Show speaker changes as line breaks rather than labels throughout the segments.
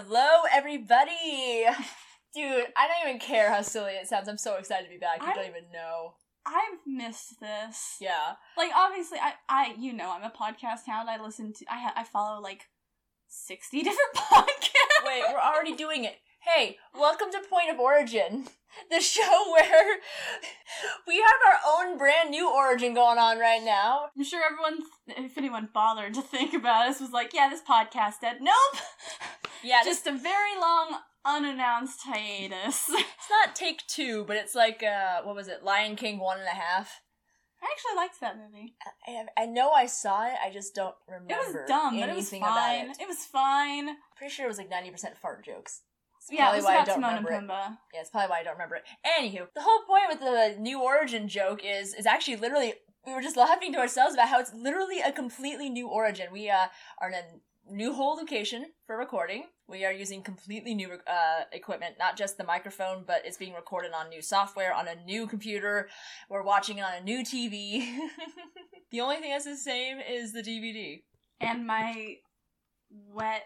Hello, everybody! Dude, I don't even care how silly it sounds. I'm so excited to be back. You
I'm-
don't even know.
I've missed this.
Yeah.
Like obviously, I, I, you know, I'm a podcast hound. I listen to, I, I follow like sixty different podcasts.
Wait, we're already doing it. Hey, welcome to Point of Origin, the show where we have our own brand new origin going on right now.
I'm sure everyone, if anyone bothered to think about us, was like, yeah, this podcast dead. Nope.
Yeah,
Just a very long unannounced hiatus.
it's not take two, but it's like uh, what was it? Lion King one and a half.
I actually liked that movie.
I, I know I saw it. I just don't
It
remember.
was dumb, but it was
anything
fine.
About it.
It was fine.
Pretty sure it was like ninety percent fart jokes. It's
Yeah,
probably
it was
why I don't
Timon and
remember it. Yeah, it's probably why I don't remember it. Anywho, the whole point with the new origin joke is is actually literally we were just laughing to ourselves about how it's literally a completely new origin. We uh, are in a new whole location for recording. We are using completely new uh, equipment, not just the microphone, but it's being recorded on new software on a new computer. We're watching it on a new TV. the only thing that's the same is the DVD.
And my wet,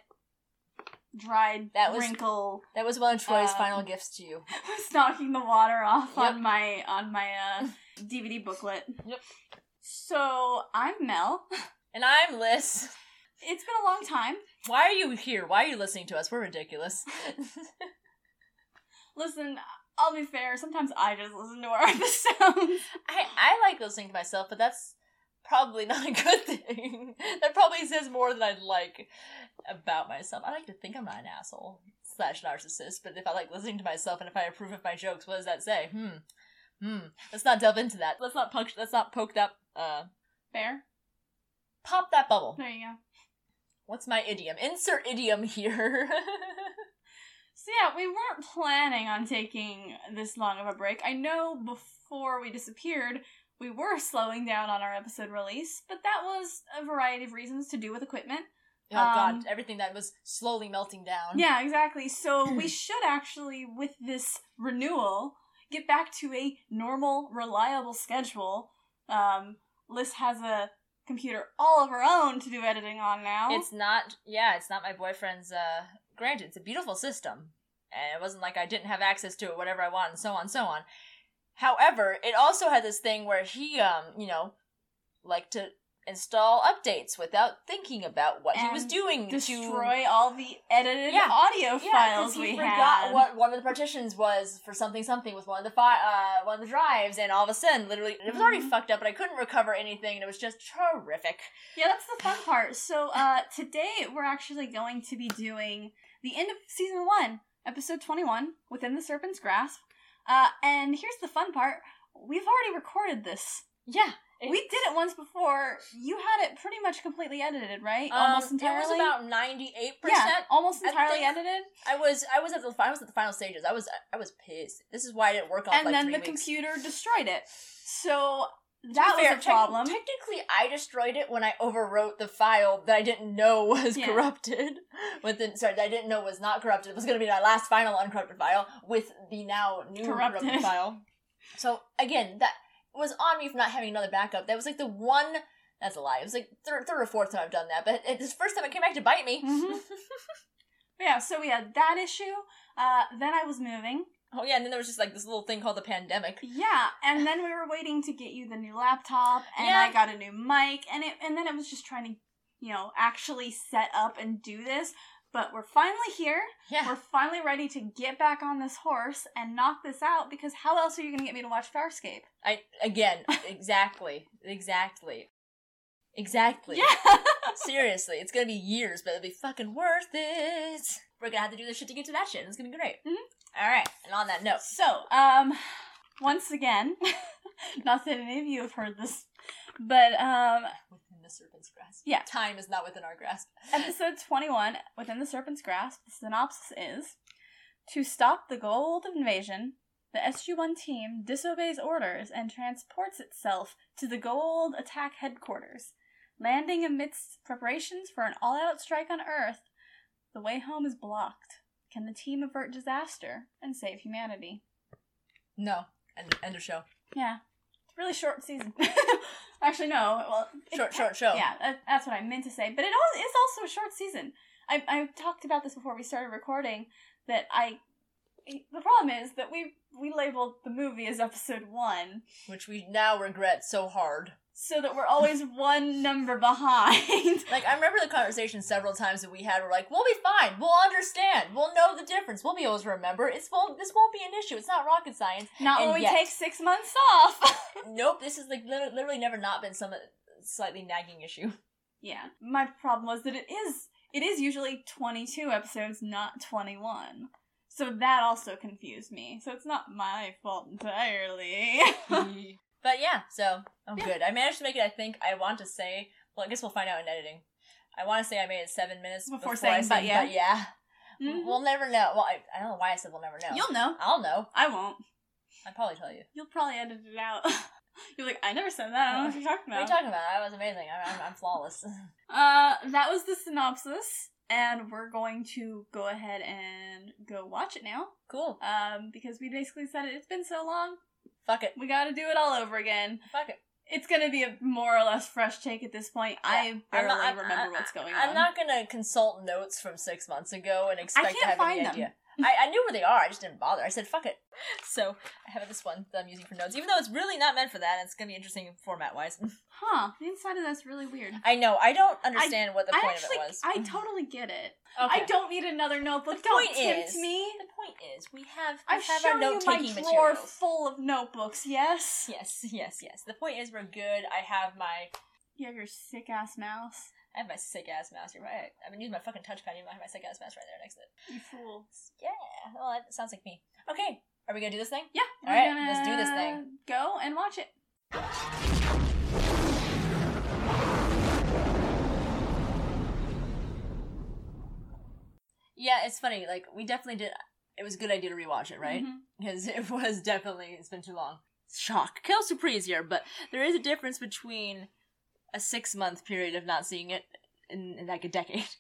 dried,
That was-
wrinkle
That was one of Troy's
Um,
final gifts to you.
was knocking the water off
Yep.
on my on my uh, DVD booklet.
Yep.
So I'm Mel.
And I'm Liz.
It's been a long time.
Why are you here? Why are you listening to us? We're ridiculous.
Listen, I'll be fair. Sometimes I just listen to our episodes.
I I like listening to myself, but that's probably not a good thing. that probably says more than I'd like about myself. I like to think I'm not an asshole slash narcissist, but if I like listening to myself and if I approve of my jokes, what does that say? Hmm. Hmm. Let's not delve into that. Let's not poke. Let's not poke that. Uh,
Fair.
pop that bubble.
There you go.
What's my idiom? Insert idiom here.
So yeah, we weren't planning on taking this long of a break. I know before we disappeared, we were slowing down on our episode release, but that was a variety of reasons to do with equipment.
oh God!
Um,
Everything that was slowly melting down.
Yeah, exactly. So we should actually, with this renewal, get back to a normal, reliable schedule. Um, Liz has a computer all of her own to do editing on now.
It's not, yeah, it's not my boyfriend's, uh, granted, it's a beautiful system. And it wasn't like I didn't have access to it, whatever I want, and so on, so on. However, it also had this thing where he, um, you know, liked to install updates without thinking about what he was
And
doing to
destroy all the edited
Yeah.
audio
Yeah,
files
he
we
forgot
had.
what one of the partitions was for something something with one of the fi- uh one of the drives, and all of a sudden, literally, it was already
Mhm.
fucked up, but I couldn't recover anything, and it was just terrific.
Yeah, that's the fun part. So uh, today we're actually going to be doing the end of season one, episode twenty-one, within the Serpent's Grasp. Uh, and here's the fun part: we've already recorded this.
Yeah,
we did it once before. You had it pretty much completely edited, right?
Um,
almost entirely.
It was about ninety eight percent.
almost entirely
think-
edited.
I was I was at the I was at the final stages. I was I was pissed. This is why I didn't work on
And
like
then the
weeks.
computer destroyed it. So that was
fair,
a problem.
technically, I destroyed it when I overwrote the file that I didn't know was
Yeah.
corrupted. With the sorry, that I didn't know was not corrupted. It was going to be my last final uncorrupted file with the now new
Corrupted.
corrupted file. So again, that was on me for not having another backup. That was like the one. That's a lie. It was like third, third or fourth time I've done that, but it, this first time it came back to bite me.
Mhm. yeah, so we had that issue. Uh, then I was moving.
oh yeah, and then there was just like this little thing called the pandemic.
Yeah, and then we were waiting to get you the new laptop, and
Yeah.
I got a new mic, and it, and then it was just trying to, you know, actually set up and do this. But we're finally here.
Yeah.
We're finally ready to get back on this horse and knock this out. Because how else are you gonna get me to watch Farscape?
I again, exactly, exactly, exactly.
Yeah.
Seriously, it's gonna be years, but it'll be fucking worth it. We're gonna have to do this shit to get to that shit. It's gonna be great.
Mhm.
All right, and on that note,
So, um, once again, not that any of you have heard this, but um,
serpent's grasp.
Yeah.
time is not within our grasp.
Episode 21, Within the Serpent's Grasp, the synopsis is To stop the Goa'uld invasion, the SG 1 team disobeys orders and transports itself to the Goa'uld attack headquarters. Landing amidst preparations for an all out strike on Earth, the way home is blocked. Can the team avert disaster and save humanity?
No, end, end of show.
Yeah. It's a really short season. Actually, no. Well, it-
Short, short show.
Yeah, that, that's what I meant to say. But it all is also a short season. I I talked about this before we started recording that I the problem is that we we labeled the movie as episode 1
Which we now regret so hard.
So that we're always one number behind.
Like I remember the conversation several times that we had. We're like, "We'll be fine. We'll understand. We'll know the difference. We'll be able to remember. It's won't. This won't be an issue. It's not rocket science."
Not
And
when we
yet-
take 6 months off.
Nope. This is like lit- literally never not been some slightly nagging issue.
yeah. My problem was that it is it is usually 22 episodes, not 21. So that also confused me. So it's not my fault entirely.
but yeah, so I'm
Yeah.
good. I managed to make it. I think I want to say. Well, I guess we'll find out in editing. I want to say I made it seven minutes
Before
before, I
saying,
said,
"But yeah."
But yeah.
Mhm.
We'll never know. Well, I, I don't know why I said we'll never know.
You'll know.
I'll know.
I won't.
I'll probably tell you.
You'll probably edit it out. You're like, I never said that. I don't know what you're talking
What are you talking about? I was amazing. I'm, I'm, I'm flawless.
Uh, that was the synopsis, and we're going to go ahead and go watch it now.
cool.
Um, because we basically said it. It's been so long,
Fuck it.
we got to do it all over again.
Fuck it.
It's gonna be a more or less fresh take at this point. I
I'm
barely
not- I'm-
remember
I-
what's going on.
I'm not gonna consult notes from six months ago and expect to
can't
have
find
any
them.
I, I knew where they are. I just didn't bother. I said fuck it. So I have this one that I'm using for notes, even though it's really not meant for that. It's gonna be interesting format wise.
Huh? The inside of that's really weird.
I know. I don't understand what the
I
point
actually,
of it was.
I totally get it.
Okay.
I don't need another notebook.
The
don't
point
tempt
is-
me.
The point is, we have we
I've
have our
shown you
note
my
taking
drawer
materials.
full of notebooks. Yes.
Yes, yes, yes. The point is, we're good. I have my
You have your sick ass mouse.
I have my sick ass mouse. You're right. I've been using my fucking touchpad. You might have my sick ass mouse right there next to it.
You fool.
Yeah. Well, that sounds like me. Okay. Are we gonna do this thing?
Yeah.
All right, let's do this thing.
Go and watch it.
Yeah, it's funny. Like we definitely did. It was a good idea to rewatch it, right?
Mhm.
Because it was definitely it's been too long. Shock. Kill surprise here, but there is a difference between a six month period of not seeing it in, in like a decade.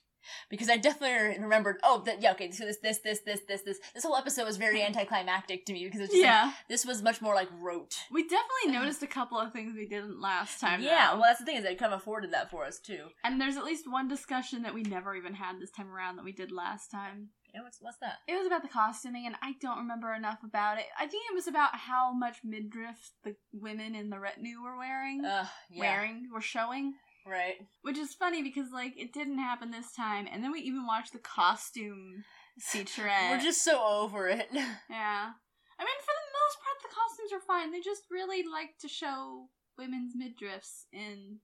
Because I definitely remembered. Oh, that yeah. Okay, so this, this, this, this, this, this. This whole episode was very anticlimactic to me because it was just like,
Yeah.
this was much more like rote.
We definitely uh-huh. noticed a couple of things we didn't last time.
yeah,
though.
well, that's the thing is they kind of afforded that for us too.
and there's at least one discussion that we never even had this time around that we did last time.
Yeah, what's what's that?
It was about the costuming, and I don't remember enough about it. I think it was about how much midriff the women in the retinue were wearing.
Uh, yeah,
Wearing, were showing.
right.
Which is funny because, like, it didn't happen this time. And then we even watched the costume featurette.
We're just so over it.
Yeah. I mean, for the most part, the costumes are fine. They just really like to show women's midriffs in.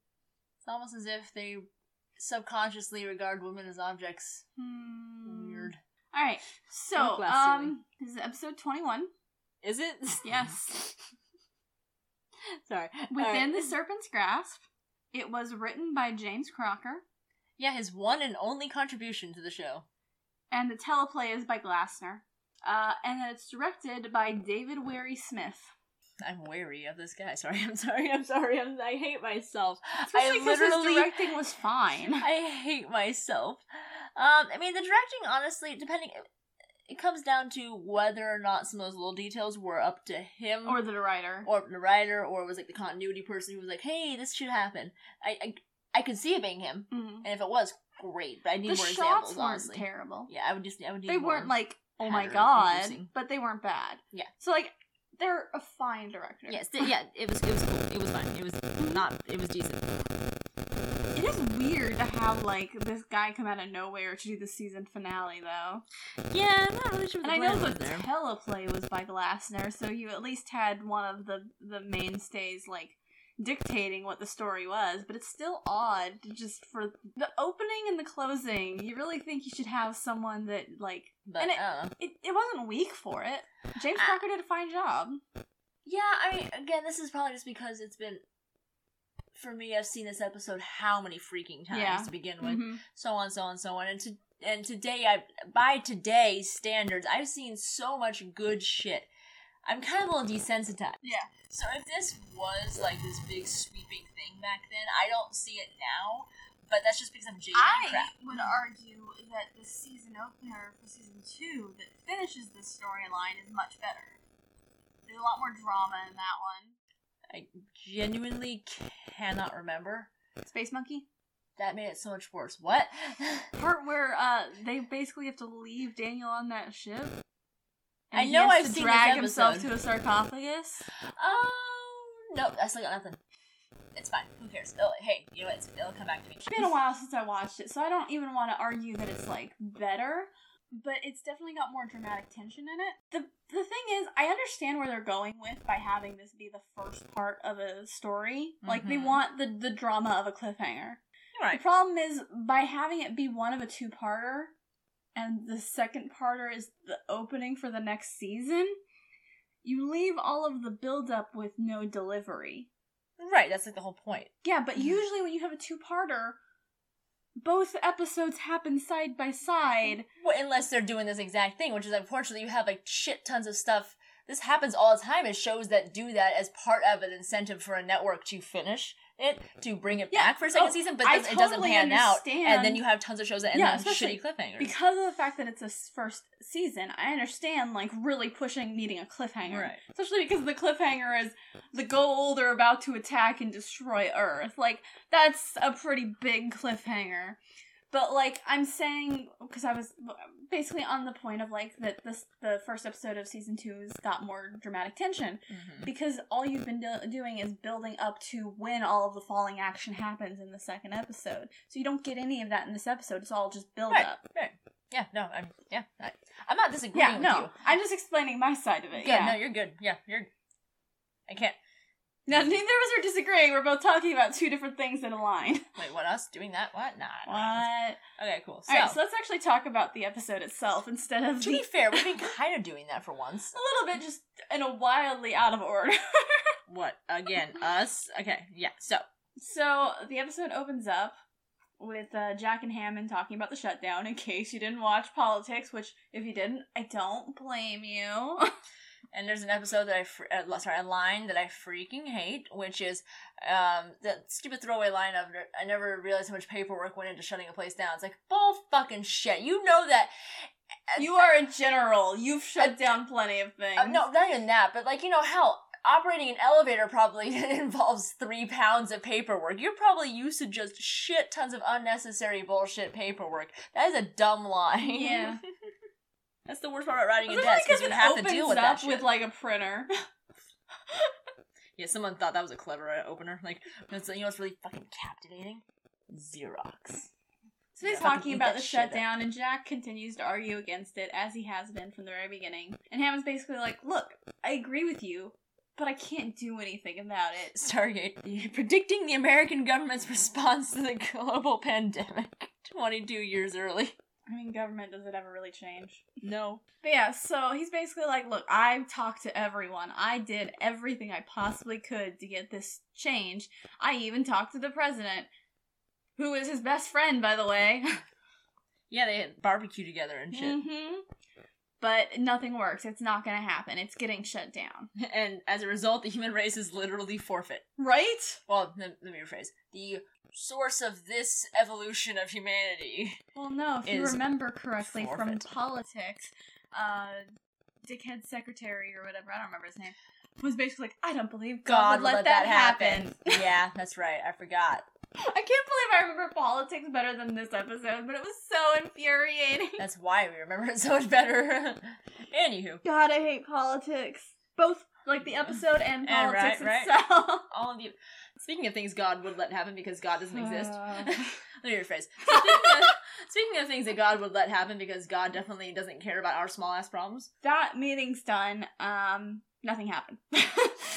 It's almost as if they subconsciously regard women as objects.
Hmm.
Weird.
Alright, so, um, this is episode 21.
Is it?
Yes.
Sorry.
Within
Alright.
the Serpent's Grasp. It was written by James Crocker,
Yeah, his one and only contribution to the show.
and the teleplay is by Glassner. Uh, and it's directed by David Warry Smith.
I'm wary of this guy. Sorry, I'm sorry, I'm sorry. I'm, I hate myself.
Especially his
literally-
directing was fine.
I hate myself. Um, I mean, the directing, honestly, depending, it comes down to whether or not some of those little details were up to him
Or the writer.
or the writer, or it was like the continuity person who was like, "Hey, this should happen." I I, I could see it being him,
Mhm.
and if it was, great. But I need
The
more
shots
examples,
weren't
honestly.
terrible.
Yeah, I would just I would need
They weren't like, oh my god, but they weren't bad.
Yeah.
So like, they're a fine director.
Yes, th- yeah, it was it was cool. It was fine. It was not. It was decent.
Is weird to have like this guy come out of nowhere to do the season finale though.
Yeah, I'm not really sure.
And I know the teleplay was by Glassner, so you at least had one of the the mainstays like dictating what the story was, but it's still odd just for the opening and the closing, you really think you should have someone that like
but
and it-
I
it, it wasn't weak for it. James. Crocker did a fine job.
Yeah, I mean, again, this is probably just because it's been. For me, I've seen this episode how many freaking times
Yeah.
to begin with,
Mhm.
so on, so on, so on, and to and today, I by today's standards, I've seen so much good shit. I'm kind of a little desensitized.
Yeah.
So if this was like this big sweeping thing back then, I don't see it now. But that's just because I'm jaded I crap.
would argue that the season opener for season two that finishes this storyline is much better. There's a lot more drama in that one.
I genuinely cannot remember.
Space Monkey?
that made it so much worse. What?
part where uh they basically have to leave Daniel on that ship.
I
he
know
has
I've
to
seen
drag himself to a sarcophagus.
Um, nope, I still got nothing. It's fine. Who cares? It'll, hey, you know what? It's, it'll come back to me.
It's been a while since I watched it, so I don't even want to argue that it's like better. But it's definitely got more dramatic tension in it. The the thing is, I understand where they're going with by having this be the first part of a story. Like they want the the drama of a cliffhanger.
Right.
The problem is by having it be one of a two parter, and the second parter is the opening for the next season. You leave all of the build up with no delivery.
Right. That's like the whole point.
Yeah, but
Mhm.
usually when you have a two parter, both episodes happen side by side.
Well, unless they're doing this exact thing, which is unfortunately you have like shit tons of stuff. This happens all the time. Is shows that do that as part of an incentive for a network to finish it, to bring it
Yeah.
back for a second
Oh,
season, but
I
it doesn't- it doesn't
totally
pan out, and then you have tons of shows that end
Yeah,
on shitty cliffhangers.
Because of the fact that it's a first season, I understand like really pushing needing a cliffhanger.
Right.
Especially because the cliffhanger is the Goa'uld are about to attack and destroy Earth. Like that's a pretty big cliffhanger. But like I'm saying, because I was basically on the point of like that this the first episode of season two has got more dramatic tension
Mhm.
because all you've been do- doing is building up to when all of the falling action happens in the second episode. So you don't get any of that in this episode. It's all just build
Right,
up.
right. Yeah, no, I'm yeah, I, I'm not disagreeing
Yeah,
with
no,
you.
I'm just explaining my side of it.
Yeah,
Yeah.
no, you're good. Yeah, you're. I can't.
Now neither of us are disagreeing. We're both talking about two different things that align.
Wait, what? Us doing that? What? Nah. nah.
What?
Okay, cool. So,
All right, so let's actually talk about the episode itself instead of
to
the,
be fair, we've been kind of doing that for once.
a little bit just in a wildly out of order.
What? Again, us? Okay, yeah. So,
So the episode opens up with uh, Jack and Hammond talking about the shutdown. In case you didn't watch politics, which if you didn't, I don't blame you.
And there's an episode that I, fr- uh, sorry, a line that I freaking hate, which is um that stupid throwaway line of I never realized how much paperwork went into shutting a place down. It's like bull fucking shit. You know that.
you are a general. You've shut down plenty of things.
Uh, no, not even that, but like you know, hell, operating an elevator probably involves three pounds of paperwork. You're probably used to just shit tons of unnecessary bullshit paperwork. That is a dumb line.
Yeah.
That's the worst part about writing a desk because you have to deal with
up
that shit.
with like a printer.
yeah, someone thought that was a clever uh, opener. Like, it's, you know what's really fucking captivating? Xerox.
So he's
Yeah,
talking about the shutdown, and Jack continues to argue against it as he has been from the very beginning. And Hammond's basically like, "Look, I agree with you, but I can't do anything about it."
Stargate predicting the American government's response to the global pandemic 22 years early.
I mean, government does it ever really change?
No.
But yeah, so he's basically like, "Look, I talked to everyone. I did everything I possibly could to get this change. I even talked to the president, who is his best friend, by the way."
Yeah, they had barbecue together and shit.
hmm But nothing works. It's not gonna happen. It's getting shut down.
And as a result, the human race is literally forfeit.
Right?
Well, let let me rephrase. The source of this evolution of humanity.
Well, no, if you remember correctly from politics, uh, Dickhead Secretary or whatever, I don't remember his name, was basically like, I don't believe God, would let, that, happen.
yeah, that's right. I forgot.
I can't believe I remember politics better than this episode, but it was so infuriating.
That's why we remember it so much better. Anywho,
God, I hate politics. Both, like, the episode and
And
politics
right, right.
itself.
all of you. Speaking of things God would let happen because God doesn't exist.
Uh.
Let me rephrase. Speaking of, speaking of things that God would let happen because God definitely doesn't care about our small ass problems.
that meeting's done. Um, nothing happened. it's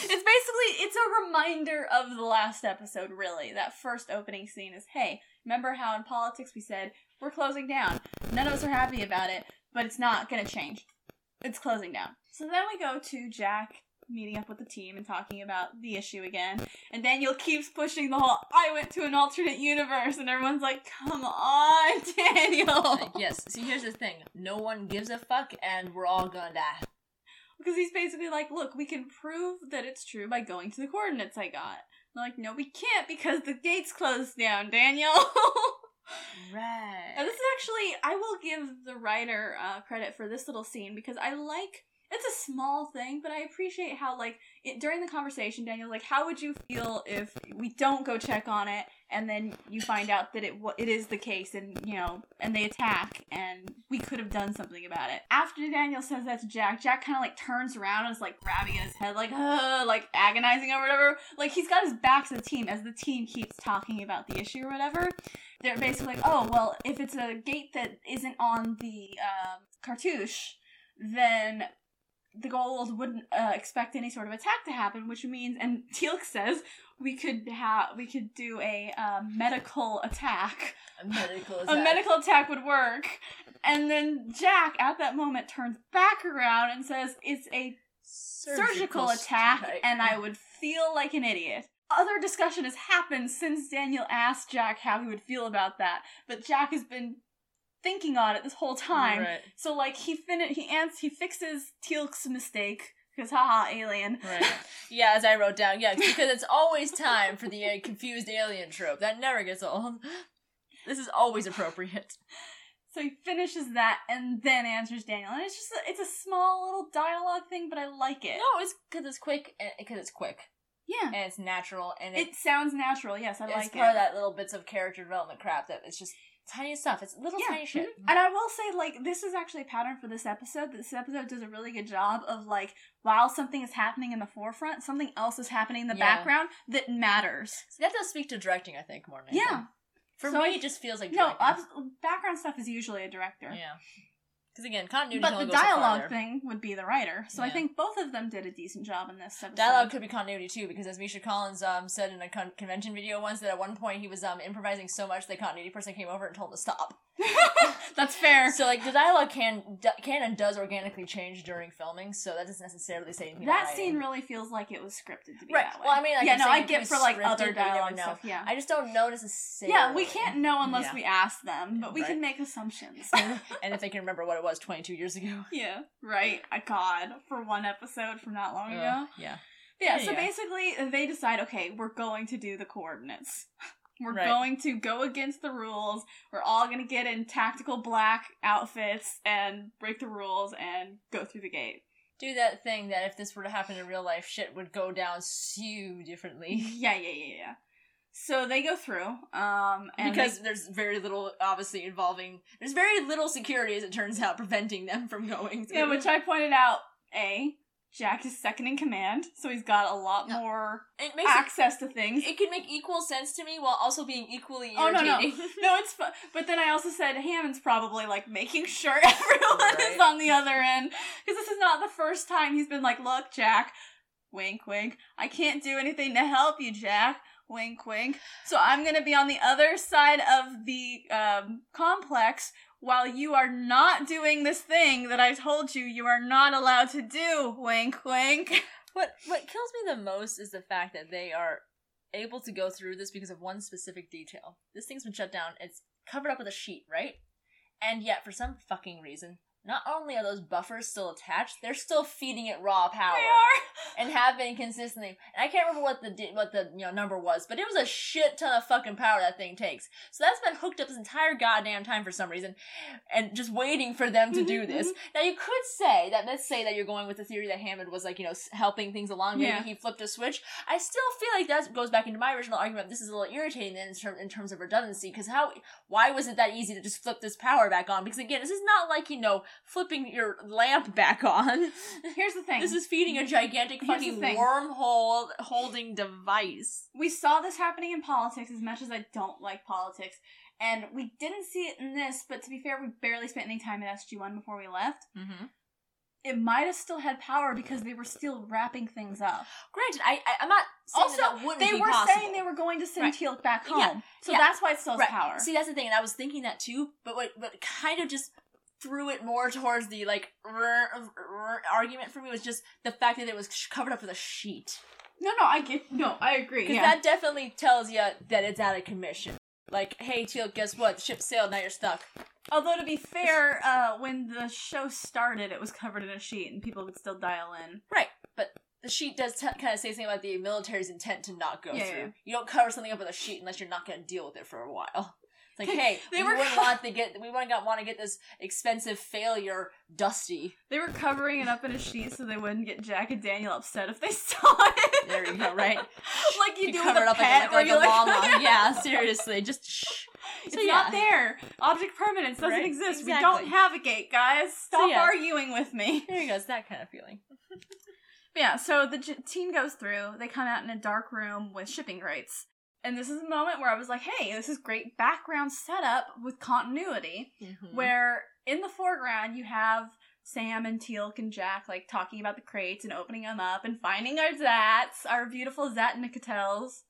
basically it's a reminder of the last episode. Really, that first opening scene is, hey, remember how in politics we said we're closing down. None of us are happy about it, but it's not gonna change. It's closing down. So then we go to Jack meeting up with the team and talking about the issue again. And Daniel keeps pushing the whole I went to an alternate universe and everyone's like, Come on, Daniel
yes. See, here's the thing. No one gives a fuck, and we're all gonna die.
Because he's basically like, look, we can prove that it's true by going to the coordinates I got. They're like, no, we can't because the gate's closed down, Daniel.
Right.
and this is actually, I will give the writer uh, credit for this little scene because I like it's a small thing, but I appreciate how like it, during the conversation, Daniel, like, "How would you feel if we don't go check on it, and then you find out that it it is the case, and you know, and they attack, and we could have done something about it." After Daniel says that to Jack, Jack kind of like turns around and is like grabbing his head, like, uh, like agonizing or whatever. Like he's got his back to the team as the team keeps talking about the issue or whatever. They're basically like, "Oh well, if it's a gate that isn't on the um, cartouche." then the Goa'uld wouldn't uh, expect any sort of attack to happen, which means, and Teal'c says we could have we could do a uh, medical attack.
A medical
A
attack.
medical attack would work, and then Jack at that moment turns back around and says it's a surgical, attack,
strike.
and I would feel like an idiot. Other discussion has happened since Daniel asked Jack how he would feel about that, but Jack has been thinking on it this whole time.
Right.
So like he fin he ans he fixes Teal'c's mistake because haha alien.
Right. Yeah, as I wrote down, yeah, because it's always time for the uh, confused alien trope. That never gets old. This is always appropriate.
So he finishes that and then answers Daniel, and it's just a, it's a small little dialogue thing, but I like it.
No, it's because it's quick because it's quick
Yeah,
and it's natural and it,
it sounds natural. Yes, I
it's
like
part
it.
of that little bits of character development crap that it's just tiny stuff. It's little
Yeah,
tiny shit.
mhm. And I will say, like, this is actually a pattern for this episode. This episode does a really good job of, like, while something is happening in the forefront, something else is happening in the
Yeah.
background that matters.
So that does speak to directing, I think, more than
Yeah.
For
So
me, it just feels like
No, background stuff is usually a director.
yeah. Because again, continuity
But the
so
dialogue thing would be the writer. So I think both of them did a decent job in this episode.
Dialogue could be continuity too, because as Misha Collins um, said in a con- convention video once, that at one point he was um, improvising so much the continuity person came over and told him to stop.
That's fair.
So like the dialogue can d- can and does organically change during filming, so that doesn't necessarily say anything.
that scene really feels like it was scripted to be
Right.
that way.
Well, I mean, like
yeah,
I'm
no, I get for like other
but you never
dialogue stuff. Yeah,
I just don't know necessarily.
yeah, we can't know unless
Yeah.
we ask them, but we
Right.
can make assumptions.
and if they can remember what it was 22 years ago.
yeah, right. I God, for one episode from not long ago.
Uh, yeah.
Yeah, so basically they decide, okay, we're going to do the coordinates. We're
Right.
going to go against the rules. We're all going to get in tactical black outfits and break the rules and go through the gate.
Do that thing that if this were to happen in real life, shit would go down so differently.
Yeah, yeah, yeah, yeah. So they go through, um, and
because
they-
there's very little, obviously, involving. There's very little security, as it turns out, preventing them from going through.
yeah, which I pointed out. A Jack is second in command, so he's got a lot
Yeah.
more
it makes it,
access to things.
it can make equal sense to me while also being equally irritating.
Oh, no, no. No, it's fun. But then I also said Hammond's probably like making sure everyone is on the other end. Because this is not the first time he's been like, look, Jack, wink, wink, I can't do anything to help you, Jack. Wink, wink. So I'm gonna be on the other side of the um, complex while you are not doing this thing that I told you you are not allowed to do. Wink, wink.
What what kills me the most is the fact that they are able to go through this because of one specific detail. This thing's been shut down. It's covered up with a sheet, right? And yet, for some fucking reason, not only are those buffers still attached, they're still feeding it raw power.
They are.
and have been consistently. And I can't remember what the what the you know number was, but it was a shit ton of fucking power that thing takes. So that's been hooked up this entire goddamn time for some reason, and just waiting for them to do this. now you could say that let's say that you're going with the theory that Hammond was like you know helping things along. Maybe
Yeah.
he flipped a switch. I still feel like that goes back into my original argument. This is a little irritating then in, term, in terms of redundancy because how why was it that easy to just flip this power back on? Because again, this is not like you know flipping your lamp back on.
Here's the thing.
This is feeding a gigantic fucking wormhole holding device.
we saw this happening in politics as much as I don't like politics. And we didn't see it in this, but to be fair, we barely spent any time in SG1 before we left.
Mm-hmm.
It might have still had power because they were still wrapping things up.
Granted, I, I I'm not saying
Also,
that, that
They were
possible.
saying they were going to send
Right.
Teal'c back home.
Yeah.
So
Yeah.
that's why it still has
right.
power.
See, that's the thing, and I was thinking that too. But what what kind of just threw it more towards the like rrr, rrr argument for me was just the fact that it was covered up with a sheet.
no, no, I get. No, I agree.
Because
Yeah.
that definitely tells you that it's out of commission. Like, hey, Teal, guess what? The ship sailed. Now you're stuck.
Although to be fair, uh, when the show started, it was covered in a sheet, and people could still dial in.
Right, but the sheet does t- kind of say something about the military's intent to not go
Yeah,
through.
yeah.
You don't cover something up with a sheet unless you're not going to deal with it for a while. Like, hey,
They
we
were
wouldn't
co-
want to get we wouldn't want to get this expensive failure dusty.
They were covering it up in a sheet so they wouldn't get Jack and Daniel upset if they saw it.
There you go, right?
like you,
You
do
cover
with
it
a
up
pet,
like, like, like a
like,
llama. yeah, seriously, just shh.
It's
So,
not there. Object permanence doesn't
Right,
exist. We don't have a gate, guys. Stop
yeah.
arguing with me.
There you go. It's that kind of feeling.
Yeah, so the j- team goes through. They come out in a dark room with shipping crates. And this is a moment where I was like, hey, this is great background setup with continuity.
Mhm.
Where in the foreground you have Sam and Teal'c and Jack like talking about the crates and opening them up and finding our Zats, our beautiful Zat'nik'tels.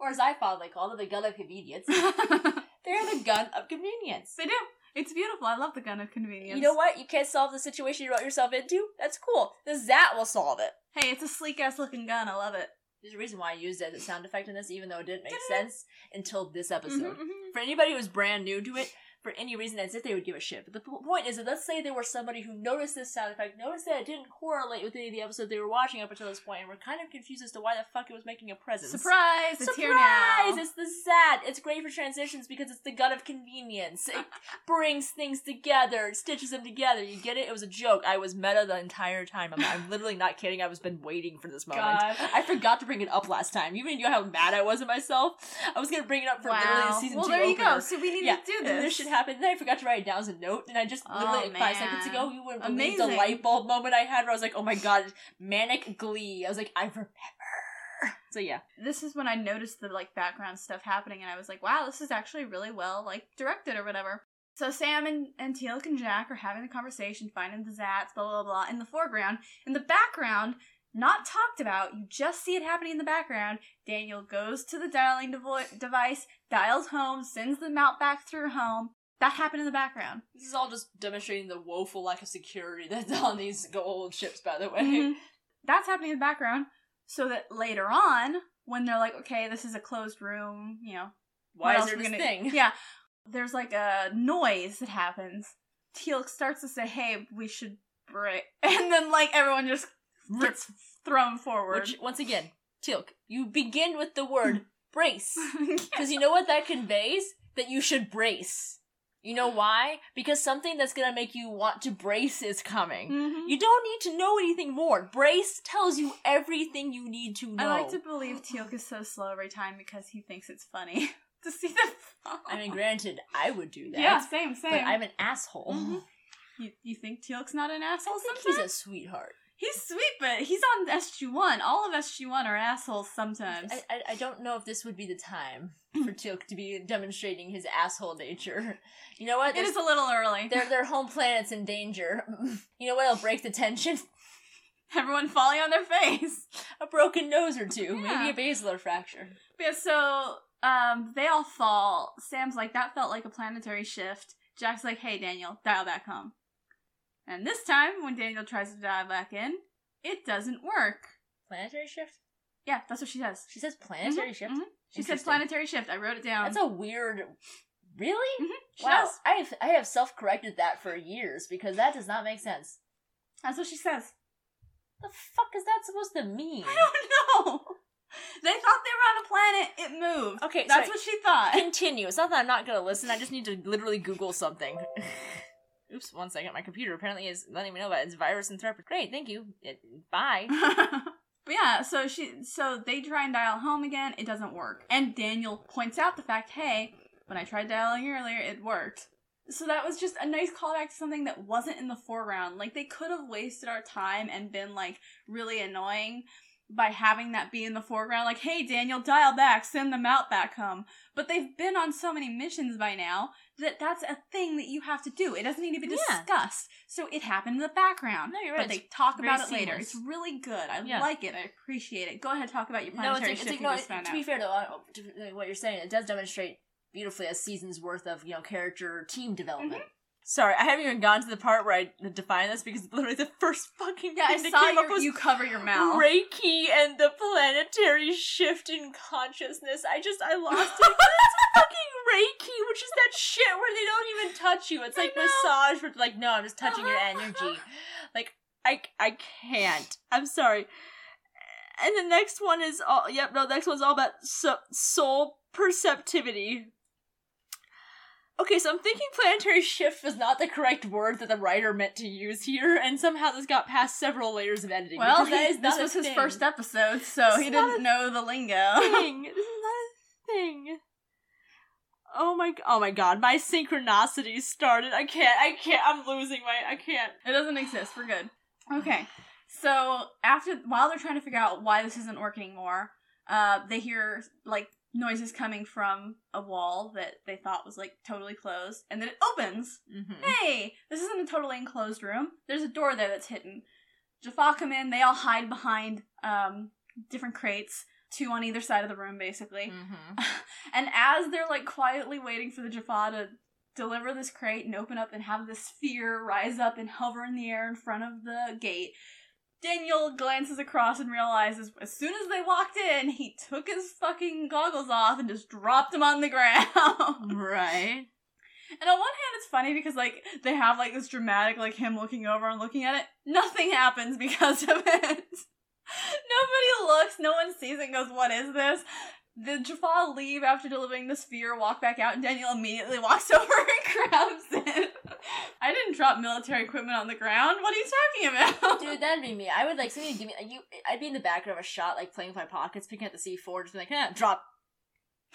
or as I fondly call them, the gun of convenience.
they
They're the gun of convenience.
They do. It's beautiful. I love the gun of convenience.
You know what? You can't solve the situation you wrote yourself into. That's cool. The Zat will solve it.
Hey, it's a sleek ass looking gun. I love it.
There's a reason why I used it as a sound effect in this, even though it didn't make sense until this episode.
Mhm, mhm.
For anybody who's brand new to it, for any reason, as if they would give a shit. But the p- point is that let's say there was somebody who noticed this sound effect, noticed that it didn't correlate with any of the episodes they were watching up until this point, and were kind of confused as to why the fuck it was making a presence.
Surprise! It's
Surprise!
here now.
It's the Zat. It's great for transitions because it's the gun of convenience. It brings things together, it stitches them together. You get it? It was a joke. I was meta the entire time. I'm, I'm literally not kidding. I was been waiting for this moment.
God.
I forgot to bring it up last time. You even know how mad I was at myself. I was gonna bring it up for literally the
Wow.
season
Well,
two
there you go. So we need
Yeah,
to do this.
Should. Then I forgot to write it down as a note, and I just
Oh,
literally five seconds ago, you wouldn't believe the light bulb moment I had where I was like, "Oh my god, manic glee." I was like, "I remember." So yeah,
this is when I noticed the like background stuff happening, and I was like, "Wow, this is actually really well like directed or whatever." So Sam and and Teal'c and Jack are having the conversation, finding the Zats, blah blah blah. In the foreground, in the background, not talked about. You just see it happening in the background. Daniel goes to the dialing devo- device, dials home, sends the MALP back through home. That happened in the background.
this is all just demonstrating the woeful lack of security that's on these Goa'uld ships. By the way,
Mhm. That's happening in the background, so that later on, when they're like, "Okay, this is a closed room," you know,
why is there this
gonna-
thing?
Yeah, there's like a noise that happens. Teal'c starts to say, "Hey, we should break," and then like everyone just gets thrown forward.
Which once again, Teal'c, you begin with the word brace because you know what that conveys that you should brace. You know why? Because something that's gonna make you want to brace is coming.
Mhm.
You don't need to know anything more. Brace tells you everything you need to know.
I like to believe Teal'c is so slow every time because he thinks it's funny to see the.
I mean, granted, I would do that.
yeah, same, same.
But I'm an asshole.
Mhm. You, you think Teal'c's not an asshole
I think
sometimes?
he's a sweetheart.
He's sweet, but he's on SG1. All of SG1 are assholes sometimes.
I, I, I don't know if this would be the time for Teal'c to be demonstrating his asshole nature. You know what?
it
There's-
is a little early.
their their home planet's in danger. You know what'll break the tension?
Everyone falling on their face.
A broken nose or two,
Yeah.
maybe a basilar fracture.
Yeah, so um, they all fall. Sam's like, that felt like a planetary shift. Jack's like, hey, Daniel, dial back home. And this time, when Daniel tries to dive back in, it doesn't work.
Planetary shift?
Yeah, that's what she says.
She says planetary
Mhm,
shift.
mhm. She
says
planetary shift. I wrote it down.
That's a weird. Really?
Mhm,
Wow,
does.
I've I have self corrected that for years because that does not make sense.
That's what she says.
The fuck is that supposed to mean?
I don't know. They thought they were on a planet. It moved.
Okay,
that's
sorry.
what she thought.
Continue. It's not that I'm not gonna listen. I just need to literally Google something. Oops, one second. My computer apparently is letting me know about its virus and threat. Great, thank you. It, bye.
but yeah, so she so they try and dial home again, it doesn't work. And Daniel points out the fact, hey, when I tried dialing earlier, it worked. So that was just a nice callback to something that wasn't in the foreground. Like they could have wasted our time and been like really annoying by having that be in the foreground, like, hey Daniel, dial back, send them out back home. But they've been on so many missions by now that that's a thing that you have to do. It doesn't need to be
Yeah.
discussed. So it happened in the background.
No, you're
But they talk about it later.
seamless.
It's really good. I
Yeah.
like it. I appreciate it. Go ahead, and talk about your
No, it's
planetary
like, it's like no. To
out.
be fair though, uh, to what you're saying, it does demonstrate beautifully a season's worth of you know character team development.
Mm-hmm.
Sorry, I haven't even gone to the part where I define this because literally the first fucking
yeah, I
thing that came up was
you cover your mouth.
Reiki and the planetary shift in consciousness. I just I lost it. It's fucking Reiki, which is that shit where they don't even touch you. It's like massage, but like no, I'm just touching your energy. Like I I can't. I'm sorry. And the next one is all. Yep, no, the next one's all about so, soul perceptivity. Okay, so I'm thinking planetary shift was not the correct word that the writer meant to use here, and somehow this got past several layers of editing.
Well, he- this was his
thing.
first episode, so
It's
he didn't know the lingo.
thing. This is not a thing. Oh my! Oh my God! My synchronicity started. I can't. I can't. I'm losing my. I can't.
It doesn't exist. We're good. Okay. So after while they're trying to figure out why this isn't working anymore, uh, they hear like noises coming from a wall that they thought was like totally closed, and then it opens.
Mm-hmm.
Hey, this isn't a totally enclosed room. There's a door there that's hidden. Jaffa come in. They all hide behind um different crates, two on either side of the room, basically.
Mm-hmm.
And as they're like quietly waiting for the Jaffa to deliver this crate and open up and have this sphere rise up and hover in the air in front of the gate, Daniel glances across and realizes as soon as they walked in, he took his fucking goggles off and just dropped them on the ground.
Right.
And on one hand, it's funny because like they have like this dramatic like him looking over and looking at it. Nothing happens because of it. Nobody looks. No one sees it. and Goes, what is this? The Jaffa leave after delivering the sphere, walk back out, and Daniel immediately walks over and grabs it. I didn't drop military equipment on the ground. What are you talking about?
Dude, that'd be me. I would like somebody give me you. I'd be in the background of a shot, like playing with my pockets, picking up the C4, just be like, eh, drop.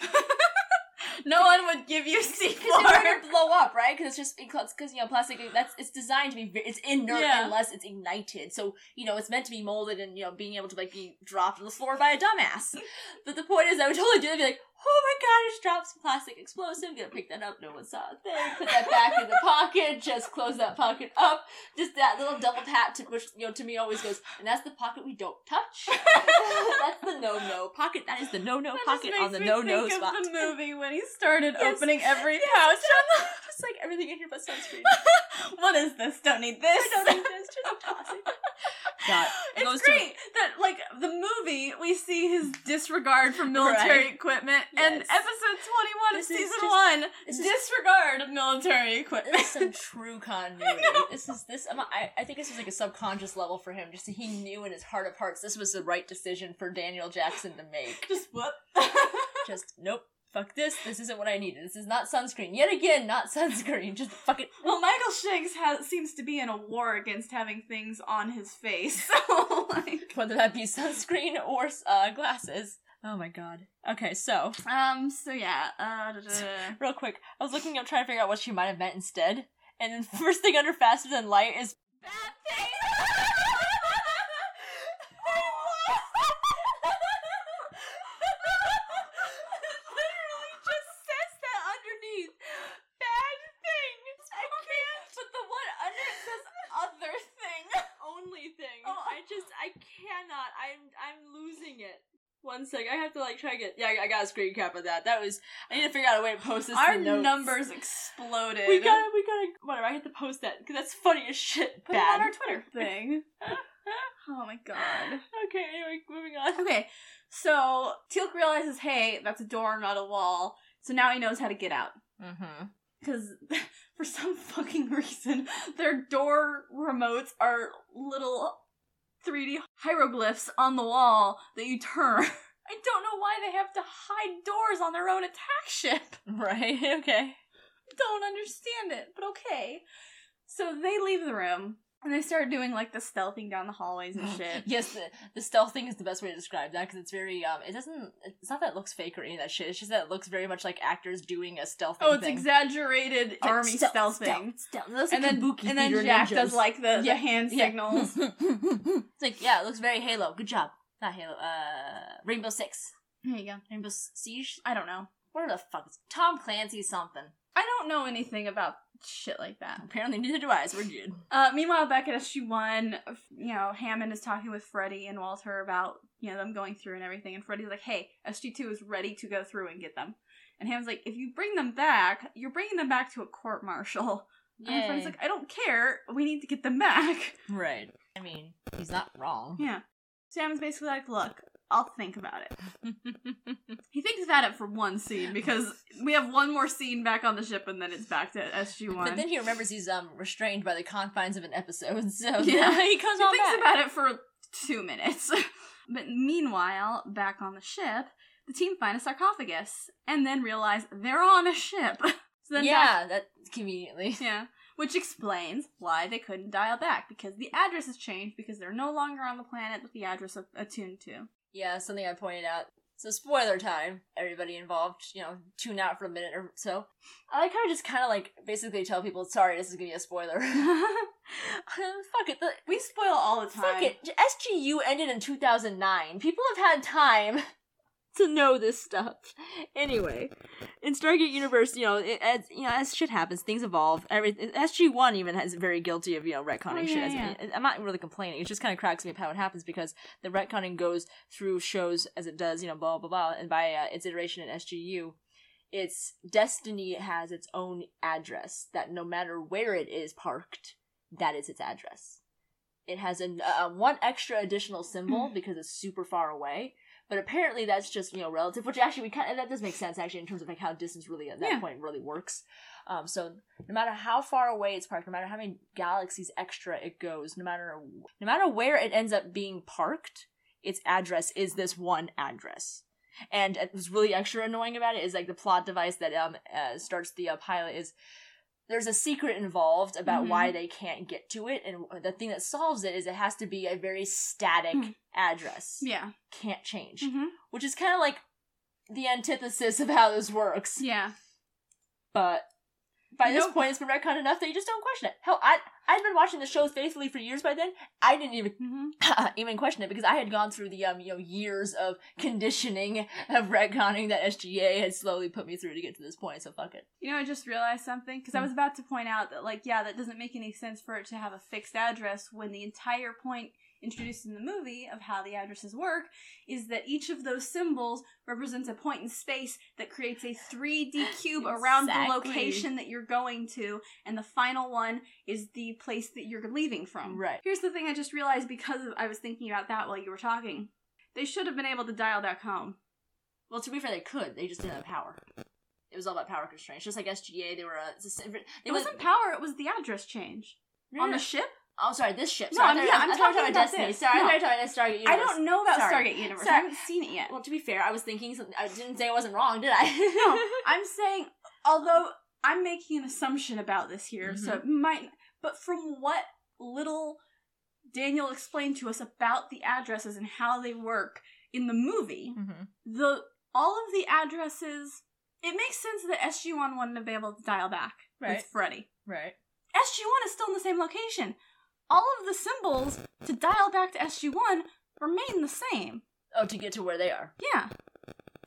no one would give you
Because it
C4.
would blow up, right? Because it's just because you know plastic. That's it's designed to be. It's inert
Yeah.
unless it's ignited. So you know it's meant to be molded and you know being able to like be dropped on the floor by a dumbass. but the point is, I would totally do it. Be like, oh my god, I just dropped some plastic explosive. Gonna pick that up. No one saw a thing. Put that back in the pocket. Just close that pocket up. Just that little double pat to which you know to me always goes. And that's the pocket we don't touch. that's the no no pocket. That is the no no pocket on the no no spot.
Of the movie when he started
Yes.
opening every
Yes,
pouch on
Just like everything in here but sunscreen.
what is this? Don't need this.
I don't need this. Just toss it. God,
It's
goes to-
great that like the movie we see his disregard for military
Right.
equipment and episode 21
This
of season
just-
1
this is-
disregard of military equipment.
This is some true continuity. This is this. I'm, I I think this was like a subconscious level for him. Just he knew in his heart of hearts this was the right decision for Daniel Jackson to make.
Just what?
Just nope. Fuck this. This isn't what I needed. This is not sunscreen. Yet again, not sunscreen. Just fuck it.
well, Michael Shanks has seems to be in a war against having things on his face. So like
Whether that be sunscreen or uh, glasses. Oh my god. Okay, so
um so yeah, uh da, da, da.
real quick, I was looking up trying to figure out what she might have meant instead, and then first thing under faster than light is
bad thing. literally just says that underneath. Bad thing. I can't. But the one under it says other thing.
only thing.
Oh.
I just I cannot. I'm I'm losing it. One sec. I have to like try to get. Yeah, I- got a screen cap of that. That was. I need to figure out a way to post this.
Our
to the notes.
numbers exploded.
We gotta. We gotta. Whatever. I have to post that because that's funny as shit.
put it on our Twitter thing. oh my god.
okay. Anyway, moving on.
Okay, so Teal'c realizes, hey, that's a door, not a wall. So now he knows how to get out.
Mm-hmm.
Because for some fucking reason, their door remotes are little 3D hieroglyphs on the wall that you turn. I don't know why they have to hide doors on their own attack ship.
Right. Okay.
Don't understand it, but okay. So they leave the room and they start doing like the stealthing down the hallways and shit.
Yes, the the stealth thing is the best way to describe that because it's very um. It doesn't. It's not that it looks fake or any of that shit. It's just that it looks very much like actors doing a stealth.
Oh, it's
thing.
exaggerated
Like,
army
stealth,
stealthing.
stealth, stealth.
And then
Kabuki
and then Jack
ninjas.
does like the,
Yeah,
the hand
Yeah.
signals.
it's like yeah, it looks very Halo. Good job. Not Halo. Uh, Rainbow Six.
There you go.
Rainbow Siege.
I don't know.
What the fuck? is Tom Clancy something.
I don't know anything about shit like that.
Apparently neither do I. So we're good.
Uh, meanwhile, back at SG One, you know, Hammond is talking with Ferretti and Walter about you know them going through and everything, and Ferretti's like, "Hey, SG Two is ready to go through and get them." And Hammond's like, "If you bring them back, you're bringing them back to a court martial." And Ferretti's like, "I don't care. We need to get them back."
right. I mean, he's not wrong.
Yeah. So Hammond's basically like, "Look, I'll think about it." He thinks about it for one scene because we have one more scene back on the ship, and then it's back to SG One.
but then he remembers he's um restrained by the confines of an episode, so
Yeah.
he comes
He thinks
back.
about it for two minutes. but meanwhile, back on the ship, the team find a sarcophagus and then realize they're on a ship. So then
yeah, that conveniently.
Yeah. Which explains why they couldn't dial back, because the address has changed because they're no longer on the planet that the address is attuned to.
Yeah, something I pointed out. So spoiler time. Everybody involved, you know, tune out for a minute or so. I like how I just kind of like basically tell people, sorry, this is gonna be a spoiler. Fuck it. The,
we spoil all the time.
Fuck it. SGU ended in 2009. People have had time to know this stuff. Anyway, in Stargate Universe, you know, it, as you know, as shit happens, things evolve. Every SG One even is very guilty of you know retconning
Oh, yeah,
shit.
yeah.
I'm not really complaining. It just kind of cracks me up how it happens because the retconning goes through shows as it does, you know, blah blah blah, and by uh, its iteration in SGU. Its destiny has its own address that no matter where it is parked, that is its address. It has an, uh, one extra additional symbol because it's super far away, but apparently that's just you know relative. Which actually we kind of that does make sense actually in terms of like how distance really at that
Yeah.
point really works. Um, so no matter how far away it's parked, no matter how many galaxies extra it goes, no matter no matter where it ends up being parked, its address is this one address. And uh, what's really extra annoying about it is like the plot device that um uh, starts the uh, pilot is there's a secret involved about
Mhm.
why they can't get to it, and the thing that solves it is it has to be a very static
Hmm.
address,
Yeah.
can't change,
Mm-hmm.
which is kind of like the antithesis of how this works.
Yeah.
But by this
Nope.
point, it's been retconned enough that you just don't question it. Hell, I I'd been watching the show faithfully for years by then. I didn't even
Mm-hmm.
even question it because I had gone through the um you know years of conditioning of retconning that SGA had slowly put me through to get to this point. So fuck it.
You know, I just realized something because I
Hmm.
was about to point out that, like, yeah, that doesn't make any sense for it to have a fixed address when the entire point introduced in the movie of how the addresses work is that each of those symbols represents a point in space that creates a 3D cube around the location that you're going to, and the final one is the place that you're leaving from.
Right.
Here's the thing I just realized because I was thinking about that while you were talking. They should have been able to dial back home.
Well, to be fair, they could. They just didn't have power. It was all about power constraints. Just like SGA, they were a, It
wasn't power, it was the address change. On the ship?
Oh, sorry, this ship.
No,
Sorry,
I'm- yeah, I'm
you were
talking
about Destiny.
this.
Sorry,
No.
I thought you talking about Stargate Universe.
I don't know about
Sorry.
Stargate Universe.
Sorry.
I haven't seen it yet.
Well, to be fair, I was thinking something. I didn't say I wasn't wrong, did I?
no, I'm saying, although I'm making an assumption about this here, so
Mm-hmm.
it might, but from what little Daniel explained to us about the addresses and how they work in the movie,
Mhm.
the all of the addresses, it makes sense that SG1 wouldn't have been able to dial back
Right.
with Ferretti.
Right.
SG1 is still in the same location. All of the symbols to dial back to SG1 remain the same.
Oh, to get to where they are.
Yeah.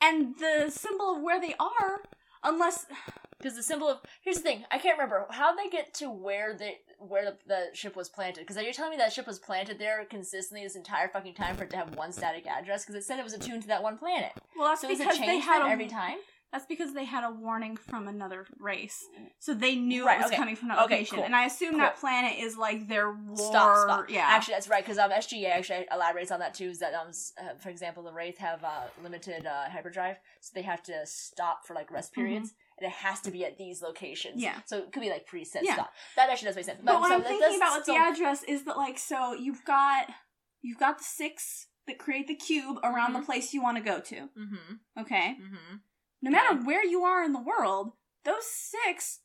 And the symbol of where they are, unless
Because the symbol of here's the thing, I can't remember how they get to where they where the, the ship was planted. Because you're telling me that ship was planted there consistently this entire fucking time for it to have one static address. Because it said it was attuned to that one planet.
well, that's
So
because they had a,
every time?
That's because they had a warning from another race, so they knew
Right,
it was
okay.
coming from that
Okay,
location.
cool.
And I assume
Cool.
that planet is like their war.
Stop, stop.
Yeah,
Actually, that's right. Because um, SGA actually elaborates on that too. Is that um, uh, for example, the Wraith have uh, limited uh, hyperdrive, so they have to stop for like rest periods, and it has to be at these locations.
Mm-hmm. Yeah.
So it could be like preset
Yeah.
stop. That actually does make sense.
But, what
so
I'm thinking about with
still-
the address is that like so you've got you've got the six that create the cube around the place you want to go to.
Mhm.
Okay,
Mm-hmm.
No matter where you are in the world, those six.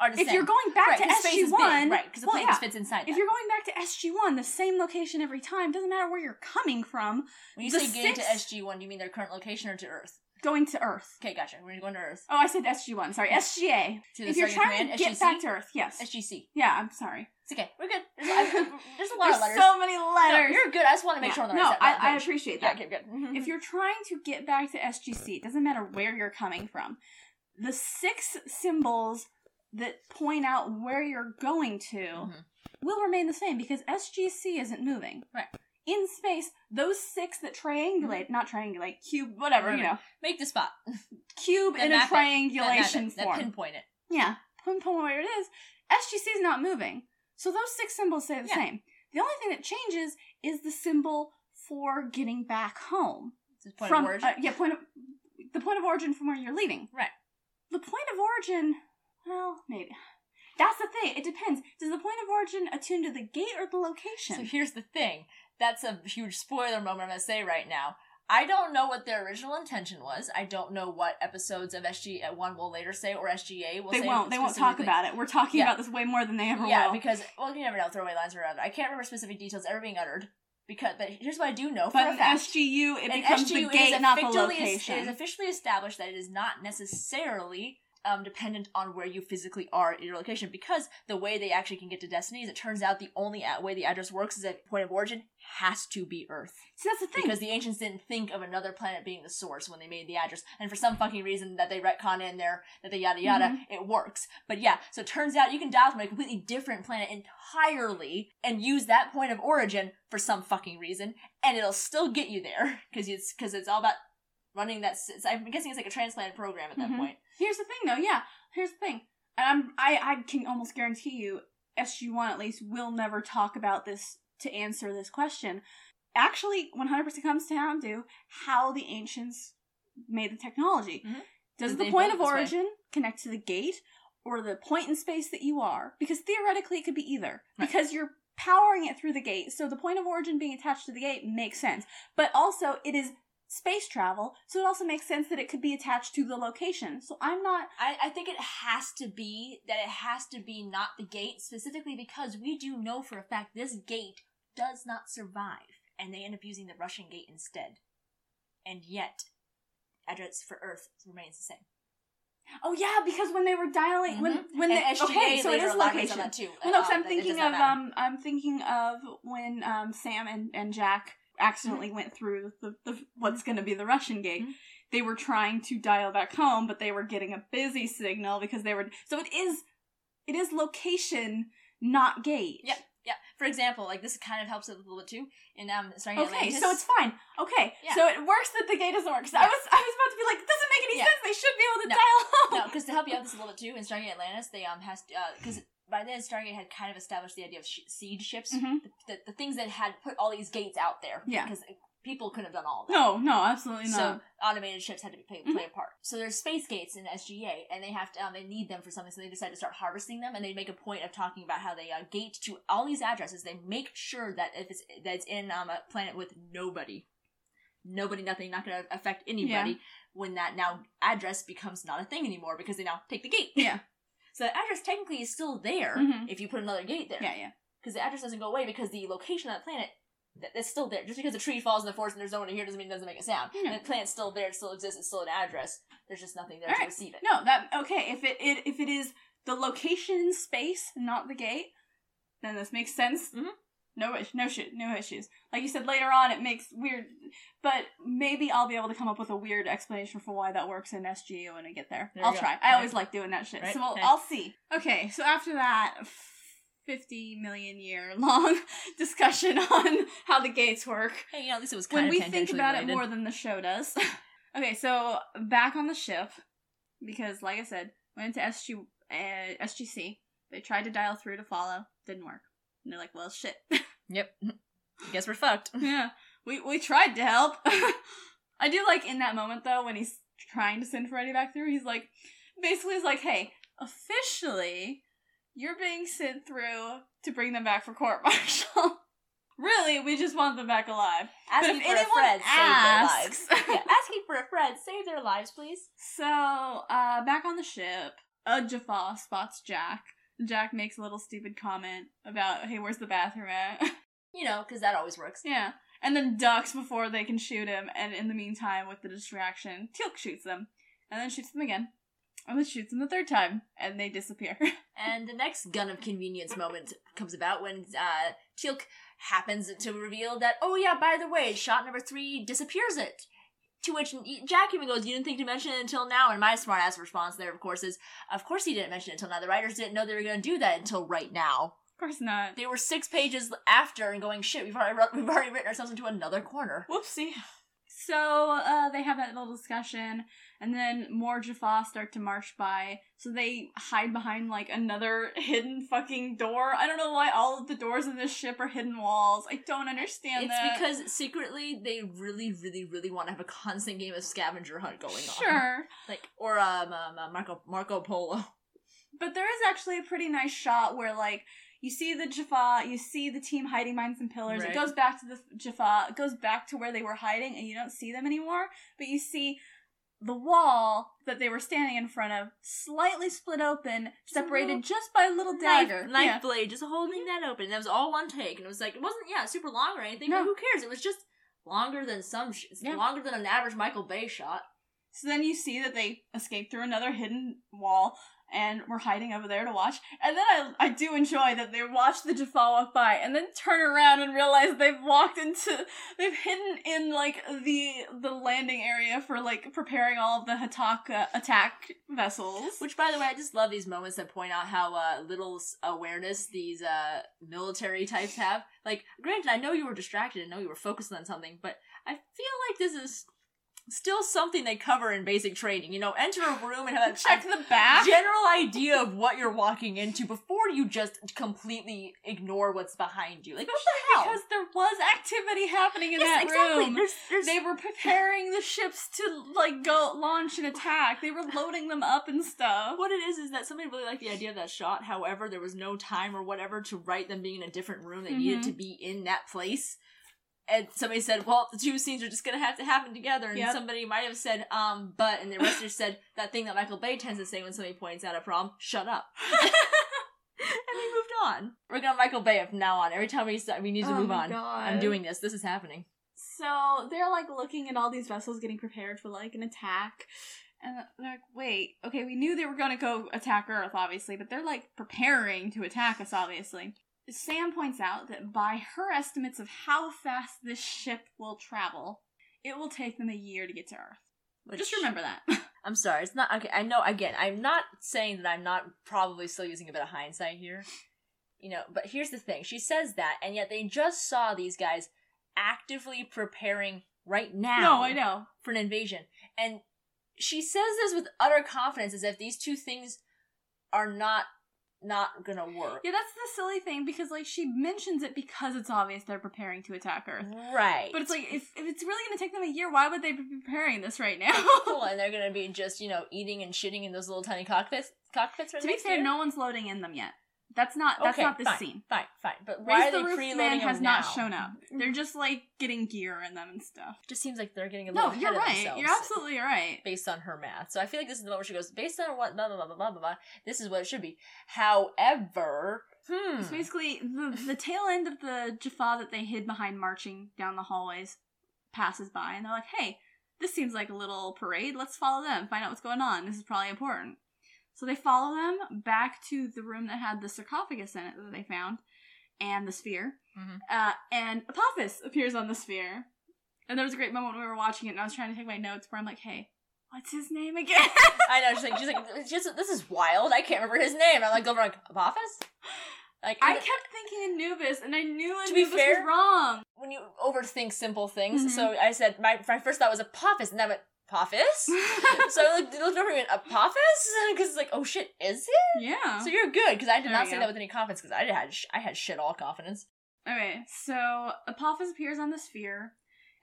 Are the
If
same.
you're going back
right,
to SG one,
right? Because the
well,
plane
yeah.
just fits inside.
If
that.
you're going back to SG one, the same location every time doesn't matter where you're coming from.
when you say getting to SG one, do you mean their current location or to Earth?
Going to Earth.
Okay, gotcha. We're going to Earth.
Oh, I said SG one. Sorry, SGA.
To the
If you're trying
Command,
to get
SGC?
back to Earth, yes.
SGC.
Yeah, I'm sorry.
It's okay. We're good. There's, I, there's a lot
There's
of letters.
so many
No,
letters.
you're good. I just want to make
Yeah.
sure on the
no,
right.
I, I appreciate
Yeah,
that.
okay, good.
if you're trying to get back to SGC, it doesn't matter where you're coming from. The six symbols that point out where you're going to
Mhm.
will remain the same because SGC isn't moving.
Right.
In space, those six that triangulate, not triangulate, cube, whatever, you know,
make the spot.
cube in a
it.
triangulation
that, it.
form.
That pinpoint it.
Yeah, pinpoint where it is. SGC is not moving. So those six symbols stay the
Yeah.
same. The only thing that changes is the symbol for getting back home.
Point
from
of origin.
uh, yeah, point of the point of origin from where you're leaving.
Right.
The point of origin, well, maybe. That's the thing. It depends. Does the point of origin attune to the gate or the location?
So here's the thing. That's a huge spoiler moment I'm gonna say right now. I don't know what their original intention was. I don't know what episodes of SG uh, One will later say or SGA will
they
say.
They won't. They won't talk about it. We're talking
Yeah.
about this way more than they ever
Yeah,
will.
Yeah, because well, you never know. Throwaway lines are uttered. I can't remember specific details ever being uttered. Because, but here's what I do know for
but
a fact.
SGU, it becomes
SGU,
the gate, not the location.
It is officially established that it is not necessarily um, dependent on where you physically are in your location because the way they actually can get to Destiny is it turns out the only way the address works is that point of origin has to be Earth.
See, that's the thing.
Because the ancients didn't think of another planet being the source when they made the address. And for some fucking reason that they retcon in there, that they yada yada,
Mhm.
it works. But yeah, so it turns out you can dial from a completely different planet entirely and use that point of origin for some fucking reason, and it'll still get you there. Because it's, cause it's all about running that. I'm guessing it's like a transplanted program at that
Mhm.
point.
Here's the thing, though. Yeah, here's the thing. And I'm, I, I can almost guarantee you, SG1 at least will never talk about this to answer this question. Actually, 100% comes down to how the ancients made the technology.
Mhm.
Does
Did
the point of
this way?
origin connect to the gate or the point in space that you are? Because theoretically, it could be either.
Right.
Because you're powering it through the gate, so the point of origin being attached to the gate makes sense. But also, it is space travel, so it also makes sense that it could be attached to the location. So I'm not
I, I think it has to be that it has to be not the gate specifically because we do know for a fact this gate does not survive and they end up using the Russian gate instead. And yet, address for Earth remains the same.
Oh yeah, because when they were dialing when
Mhm.
when they
SGA
okay, so it is location.
too.
Well, no,
uh,
'cause I'm
does
thinking of um, I'm thinking of when um Sam and and Jack accidentally went through the, the what's going to be the Russian gate.
Mhm.
They were trying to dial back home, but they were getting a busy signal because they were. So it is, it is location, not gate.
Yeah. Yeah. For example, like this kind of helps it a little bit too. In um, starting
Okay,
Atlantis,
so it's fine. Okay,
Yeah.
so it works that the gate doesn't work. 'Cause I was, I was about to be like, it doesn't make any
Yeah.
sense. They should be able to
No.
dial home.
no, because to help you out this a little bit too, in Stargate Atlantis, they um has because by then Stargate had kind of established the idea of sh- seed ships,
Mhm.
the, the, the things that had put all these gates out there.
Yeah.
because people couldn't have done all that.
No, no, absolutely not.
So automated ships had to be play, play a part. So there's space gates in SGA, and they have to um, they need them for something. So they decide to start harvesting them, and they make a point of talking about how they uh, gate to all these addresses. They make sure that if it's that it's in um, a planet with nobody, nobody, nothing, not going to affect anybody.
Yeah.
When that now address becomes not a thing anymore because they now take the gate.
Yeah.
So the address technically is still there
Mhm.
if you put another gate there
yeah, yeah.
because the address doesn't go away because the location of the planet that it's still there. Just because the tree falls in the forest and there's no one here doesn't mean it doesn't make a sound. And the planet's still there, it still exists, it's still an address. There's just nothing there
All
to
right.
receive it.
No, that okay. If it, it if it is the location in space, not the gate, then this makes sense.
Mhm.
No, no shit, no issues. Like you said later on, it makes weird, but maybe I'll be able to come up with a weird explanation for why that works in SGU when I get there.
There
I'll try. I always like doing that shit,
Right.
so we'll, I'll see. Okay, so after that. 50 million year long discussion on how the gates work
Hey, you know, at least it was kind
when
of
we think about
related.
it more than the show does. okay, so back on the ship, because like I said, went into SG uh, SGC. They tried to dial through to follow, didn't work. And they're like, "Well, shit.
Yep. Guess we're fucked.
yeah, we we tried to help." I do like in that moment though when he's trying to send Ferretti back through. He's like, basically, he's like, "Hey, officially, you're being sent through to bring them back for court martial." Really, we just want them back alive.
Asking
if
for a
anyone
friend
asks-
save their lives. yeah, asking for a friend save their lives, please.
So, uh, back on the ship, uh, Jaffa spots Jack. Jack makes a little stupid comment about, hey, where's the bathroom at?
You know, because that always works.
yeah. And then ducks before they can shoot him, and in the meantime, with the distraction, Teal'c shoots them. And then shoots them again. And then shoots them the third time, and they disappear.
And the next gun of convenience moment comes about when uh, Teal'c happens to reveal that, oh yeah, by the way, shot number three disappears it. To which Jack even goes, you didn't think to mention it until now. And my smart ass response there, of course, is, of course he didn't mention it until now. The writers didn't know they were going to do that until right now.
of course not.
They were six pages after and going, shit, we've already, we've already written ourselves into another corner.
Whoopsie. So, uh, they have that little discussion, and then more Jaffa start to march by. So they hide behind, like, another hidden fucking door. I don't know why all of the doors in this ship are hidden walls. I don't understand
It's
that.
because secretly they really, really, really want to have a constant game of scavenger hunt going on.
Sure.
Like, or um, um uh, Marco Marco Polo.
But there is actually a pretty nice shot where, like, You see the Jaffa, you see the team hiding behind some pillars.
Right.
It goes back to the Jaffa, it goes back to where they were hiding, and you don't see them anymore, but you see the wall that they were standing in front of slightly split open, separated
little
just by a little dagger.
Knife, knife
Yeah.
blade, just holding that open. And it was all one take, and it was like it wasn't yeah super long or anything.
No.
But who cares? It was just longer than some, sh-
Yeah.
longer than an average Michael Bay shot.
So then you see that they escaped through another hidden wall and were hiding over there to watch. And then I, I do enjoy that they watch the Jaffa walk by and then turn around and realize they've walked into, they've hidden in like the the landing area for like preparing all of the Hataka attack vessels.
Which, by the way, I just love these moments that point out how uh, little awareness these uh, military types have. Like, granted, I know you were distracted, I know you were focused on something, but I feel like this is still something they cover in basic training. You know, enter a room and have a
check the back.
general idea of what you're walking into before you just completely ignore what's behind you. Like, what the hell?
because there was activity happening in
yes,
that
exactly.
room.
There's, there's,
They were preparing the ships to like go launch an attack. They were loading them up and stuff.
what it is is that somebody really liked the idea of that shot. However, there was no time or whatever to write them being in a different room. They needed
Mhm.
to be in that place. And somebody said, "Well, the two scenes are just gonna have to happen together." And
Yep.
somebody might have said, "Um, but," and the rest just said that thing that Michael Bay tends to say when somebody points out a problem: "Shut up." and we moved on. We're gonna Michael Bay from now on. Every time we start, we need to
Oh
move on.
God.
I'm doing this. This is happening.
So they're like looking at all these vessels getting prepared for like an attack. And they're like, wait, okay, we knew they were gonna go attack Earth, obviously, but they're like preparing to attack us, obviously. Sam points out that by her estimates of how fast this ship will travel, it will take them a year to get to Earth.
Which-
Just remember that.
I'm sorry. It's not okay. I know. Again, I'm not saying that I'm not probably still using a bit of hindsight here. You know, but here's the thing. She says that, and yet they just saw these guys actively preparing right now.
no, I know.
for an invasion, and she says this with utter confidence, as if these two things are not not gonna work.
Yeah, that's the silly thing because like she mentions it because it's obvious they're preparing to attack Earth.
Right.
But it's like if, if it's really gonna take them a year, why would they be preparing this right now?
cool, and they're gonna be just you know eating and shitting in those little tiny cockpits. Cockpits. Right
to be fair,
her?
no one's loading in them yet. That's not that's
Okay,
not this
fine,
scene.
Fine, fine. But why
Raise
are
the
they
Roof
preloading
Man has
them
not
now?
shown up. They're just like getting gear in them and stuff.
just seems like they're getting a little
No, you're
of
right.
themselves
You're absolutely right.
based on her math. So I feel like this is the moment where she goes, based on what blah blah blah blah blah blah. blah this is what it should be. However, hmm,
So basically, the the tail end of the Jaffa that they hid behind marching down the hallways passes by, and they're like, "Hey, this seems like a little parade. Let's follow them. Find out what's going on. This is probably important." So they follow them back to the room that had the sarcophagus in it that they found, and the sphere.
Mhm.
Uh, and Apophis appears on the sphere. And there was a great moment when we were watching it, and I was trying to take my notes where I'm like, "Hey, what's his name again?"
I know she's like she's like just, this is wild. I can't remember his name. I'm like over like Apophis. Like
I kept thinking Anubis, and I knew
To be
Anubis
fair-
was wrong.
when you overthink simple things,
Mhm.
so I said my my first thought was Apophis, and then I went Apophis. so I looked, over and went Apophis because it's like oh shit, is it?
yeah.
So you're good because I did
There
not say
go.
that with any confidence because I had sh- I had shit all confidence.
Okay, so Apophis appears on the sphere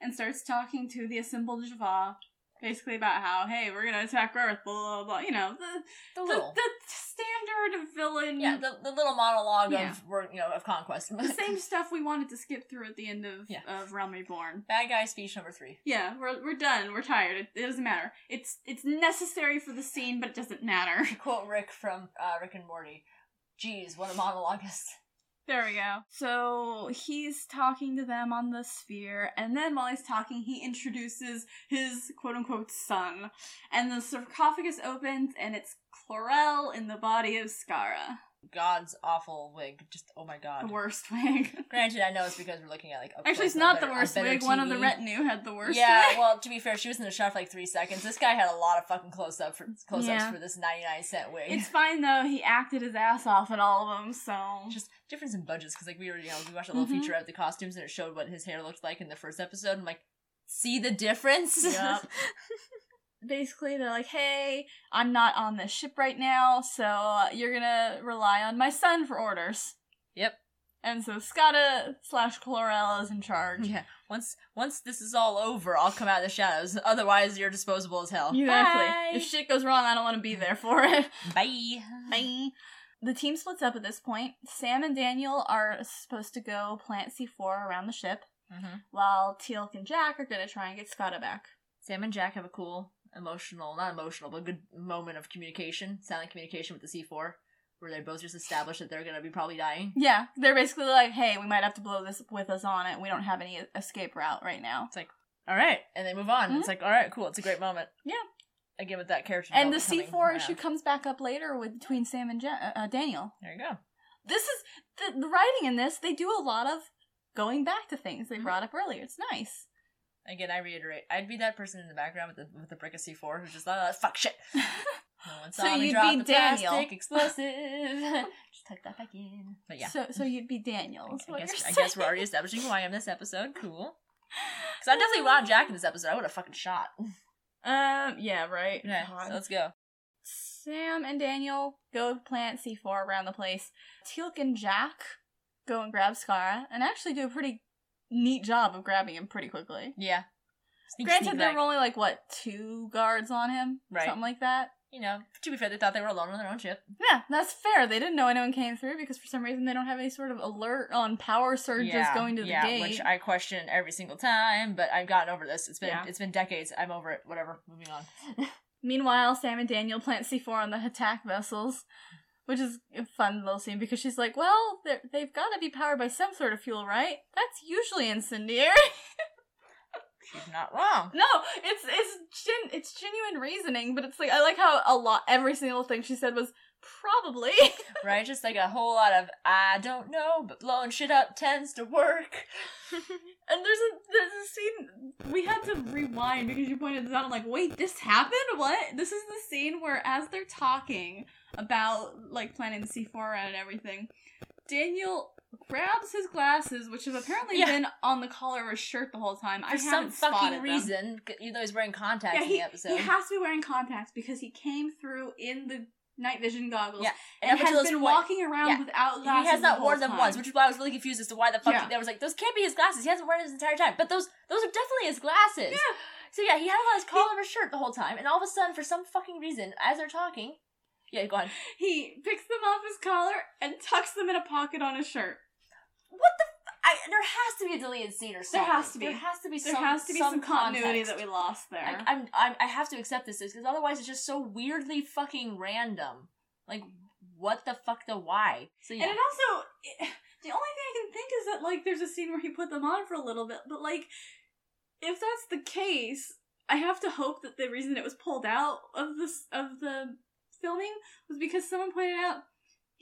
and starts talking to the assembled Jaffa, basically about how, hey, we're gonna attack Earth, blah blah blah. You know, the
The
the, the standard villain.
yeah, the, the little monologue
Yeah.
of you know of conquest.
the same stuff we wanted to skip through at the end of
Yeah.
of Realm Reborn.
Bad guy speech number three.
Yeah, we're we're done. We're tired. It, it doesn't matter. It's it's necessary for the scene, but it doesn't matter.
To quote Rick from uh, Rick and Morty, "Geez, what a monologuist."
There we go. So he's talking to them on the sphere, and then while he's talking, he introduces his quote unquote son. And the sarcophagus opens, and it's Klorel in the body of Skaara.
God's awful wig. Just oh my god.
The worst wig.
Granted, I know it's because we're looking at like.
Actually, it's not
a
the worst
better
wig. One of the
TV.
retinue had the worst
Yeah,
wig.
well, to be fair, she was in the shot for like three seconds. This guy had a lot of fucking close up for close ups
Yeah.
for this ninety nine cent wig.
It's fine though. He acted his ass off in all of them, so
just difference in budgets because like we were you know we watched a little
Mhm.
feature of the costumes and it showed what his hair looked like in the first episode. I'm like, see the difference?
Yep. basically they're like, "Hey, I'm not on this ship right now, so you're gonna rely on my son for orders."
Yep.
And so Skaara slash Klorel is in charge.
yeah. Once once this is all over, I'll come out of the shadows. Otherwise, you're disposable as hell.
Exactly.
Bye.
If shit goes wrong, I don't want to be there for it.
Bye.
Bye. the team splits up at this point. Sam and Daniel are supposed to go plant C4 around the ship,
Mm-hmm.
while Teal'c and Jack are gonna try and get Skaara back.
Sam and Jack have a cool, emotional, not emotional, but good moment of communication, silent communication with the C4, where they both just establish that they're gonna be probably dying.
Yeah, they're basically like, hey, we might have to blow this with us on it. We don't have any escape route right now.
It's like, all right, and they move on.
Mhm.
It's like, all right, cool. It's a great moment.
Yeah.
Again, with that character.
And the C4
coming
issue comes back up later with between Sam and uh, Daniel.
There you go.
This is the, the writing in this. They do a lot of going back to things they
Mhm.
brought up earlier. It's nice.
Again, I reiterate, I'd be that person in the background with the with the brick of C4 who's just like, oh, fuck shit. No one
So
me
you'd
drop
be
the
Daniel.
plastic explosive. just tuck that back in. But yeah.
So so you'd be Daniel. is
I guess, I guess we're already establishing who I am this episode. Cool. Because I'm definitely wound Jack in this episode. I would have fucking shot.
Um. Yeah. Right.
Yeah, so let's go.
Sam and Daniel go plant C4 around the place. Teal'c and Jack go and grab Skaara and actually do a pretty neat job of grabbing him pretty quickly.
Yeah. Sneak,
Granted,
sneak
there
back.
were only like what two guards on him,
Right.
Something like that.
You know, to be fair, they thought they were alone on their own ship.
Yeah, that's fair. They didn't know anyone came through because for some reason they don't have any sort of alert on power surges
yeah,
going to the
yeah,
gate.
which I question every single time, but I've gotten over this. It's been
Yeah.
it's been decades. I'm over it. Whatever. Moving on.
Meanwhile, Sam and Daniel plant C4 on the attack vessels, which is a fun little scene because she's like, "Well, they've got to be powered by some sort of fuel, right? That's usually incendiary."
She's not wrong.
no, it's it's gen- it's genuine reasoning, but it's like I like how a lot every single thing she said was probably.
right? Just like a whole lot of I don't know, but blowing shit up tends to work.
And there's a there's a scene we had to rewind because you pointed this out. I'm like, wait, this happened? What? This is the scene where as they're talking about like planning the C4 around and everything, Daniel grabs his glasses, which have apparently
Yeah.
been on the collar of his shirt the whole time. I
some fucking reason, c- even though he's wearing contacts
Yeah,
in the episode.
he has to be wearing contacts because he came through in the night vision goggles
Yeah,
and,
until
has
this
been
point-
walking around
yeah,
without glasses.
he has not
the
worn them
time.
once, which is why I was really confused as to why the fuck
Yeah.
there was like those can't be his glasses. He hasn't worn it his entire time, but those those are definitely his glasses.
Yeah.
So yeah, he had on his collar of his shirt the whole time, and all of a sudden, for some fucking reason, as they're talking, yeah, go on.
He picks them off his collar and tucks them in a pocket on his shirt.
What the? I, there has to be a deleted scene or something.
There has to be.
There has to be.
There
some,
has to be some, continuity that we lost there.
I, I'm, I'm, I have to accept this because otherwise it's just so weirdly fucking random. Like, what the fuck the why? So yeah,
And it also, it, the only thing I can think is that like there's a scene where he put them on for a little bit, but like if that's the case, I have to hope that the reason it was pulled out of this of the filming was because someone pointed out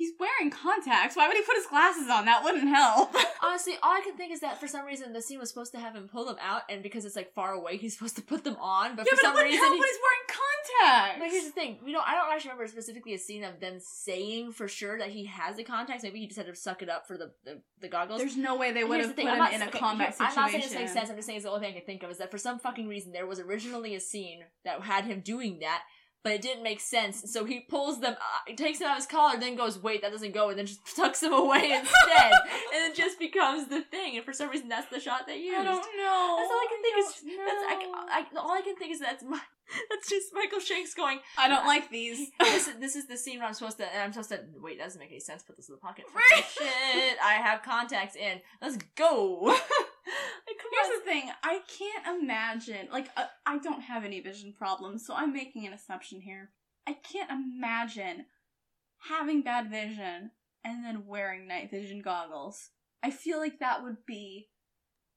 he's wearing contacts. Why would he put his glasses on? That wouldn't help.
honestly, all I can think is that for some reason the scene was supposed to have him pull them out, and because it's like far away, he's supposed to put them on. But
yeah,
for
but it
some
wouldn't
reason,
help
he-
when he's wearing contacts.
But here's the thing: we don't. I don't actually remember specifically a scene of them saying for sure that he has the contacts. Maybe he just had to suck it up for the the, the goggles.
There's no way they would have
the
put him
not
in a
okay,
combat
here-
situation.
I'm not saying this makes sense. I'm just saying it's the only thing I can think of is that for some fucking reason there was originally a scene that had him doing that, but it didn't make sense. So he pulls them, uh, takes them out of his collar, then goes, "Wait, that doesn't go," and then just tucks them away instead, and it just becomes the thing. And for some reason, that's the shot they used.
I don't know.
That's all I can think is. That's I. I, all I can think is that's my. That's just Michael Shanks going.
I don't like these.
this is this is the scene where I'm supposed to and I'm supposed to wait. That doesn't make any sense. Put this in the pocket.
Right.
Shit, I have contacts in. Let's go.
Here's the thing. I can't imagine. Like, uh, I don't have any vision problems, so I'm making an assumption here. I can't imagine having bad vision and then wearing night vision goggles. I feel like that would be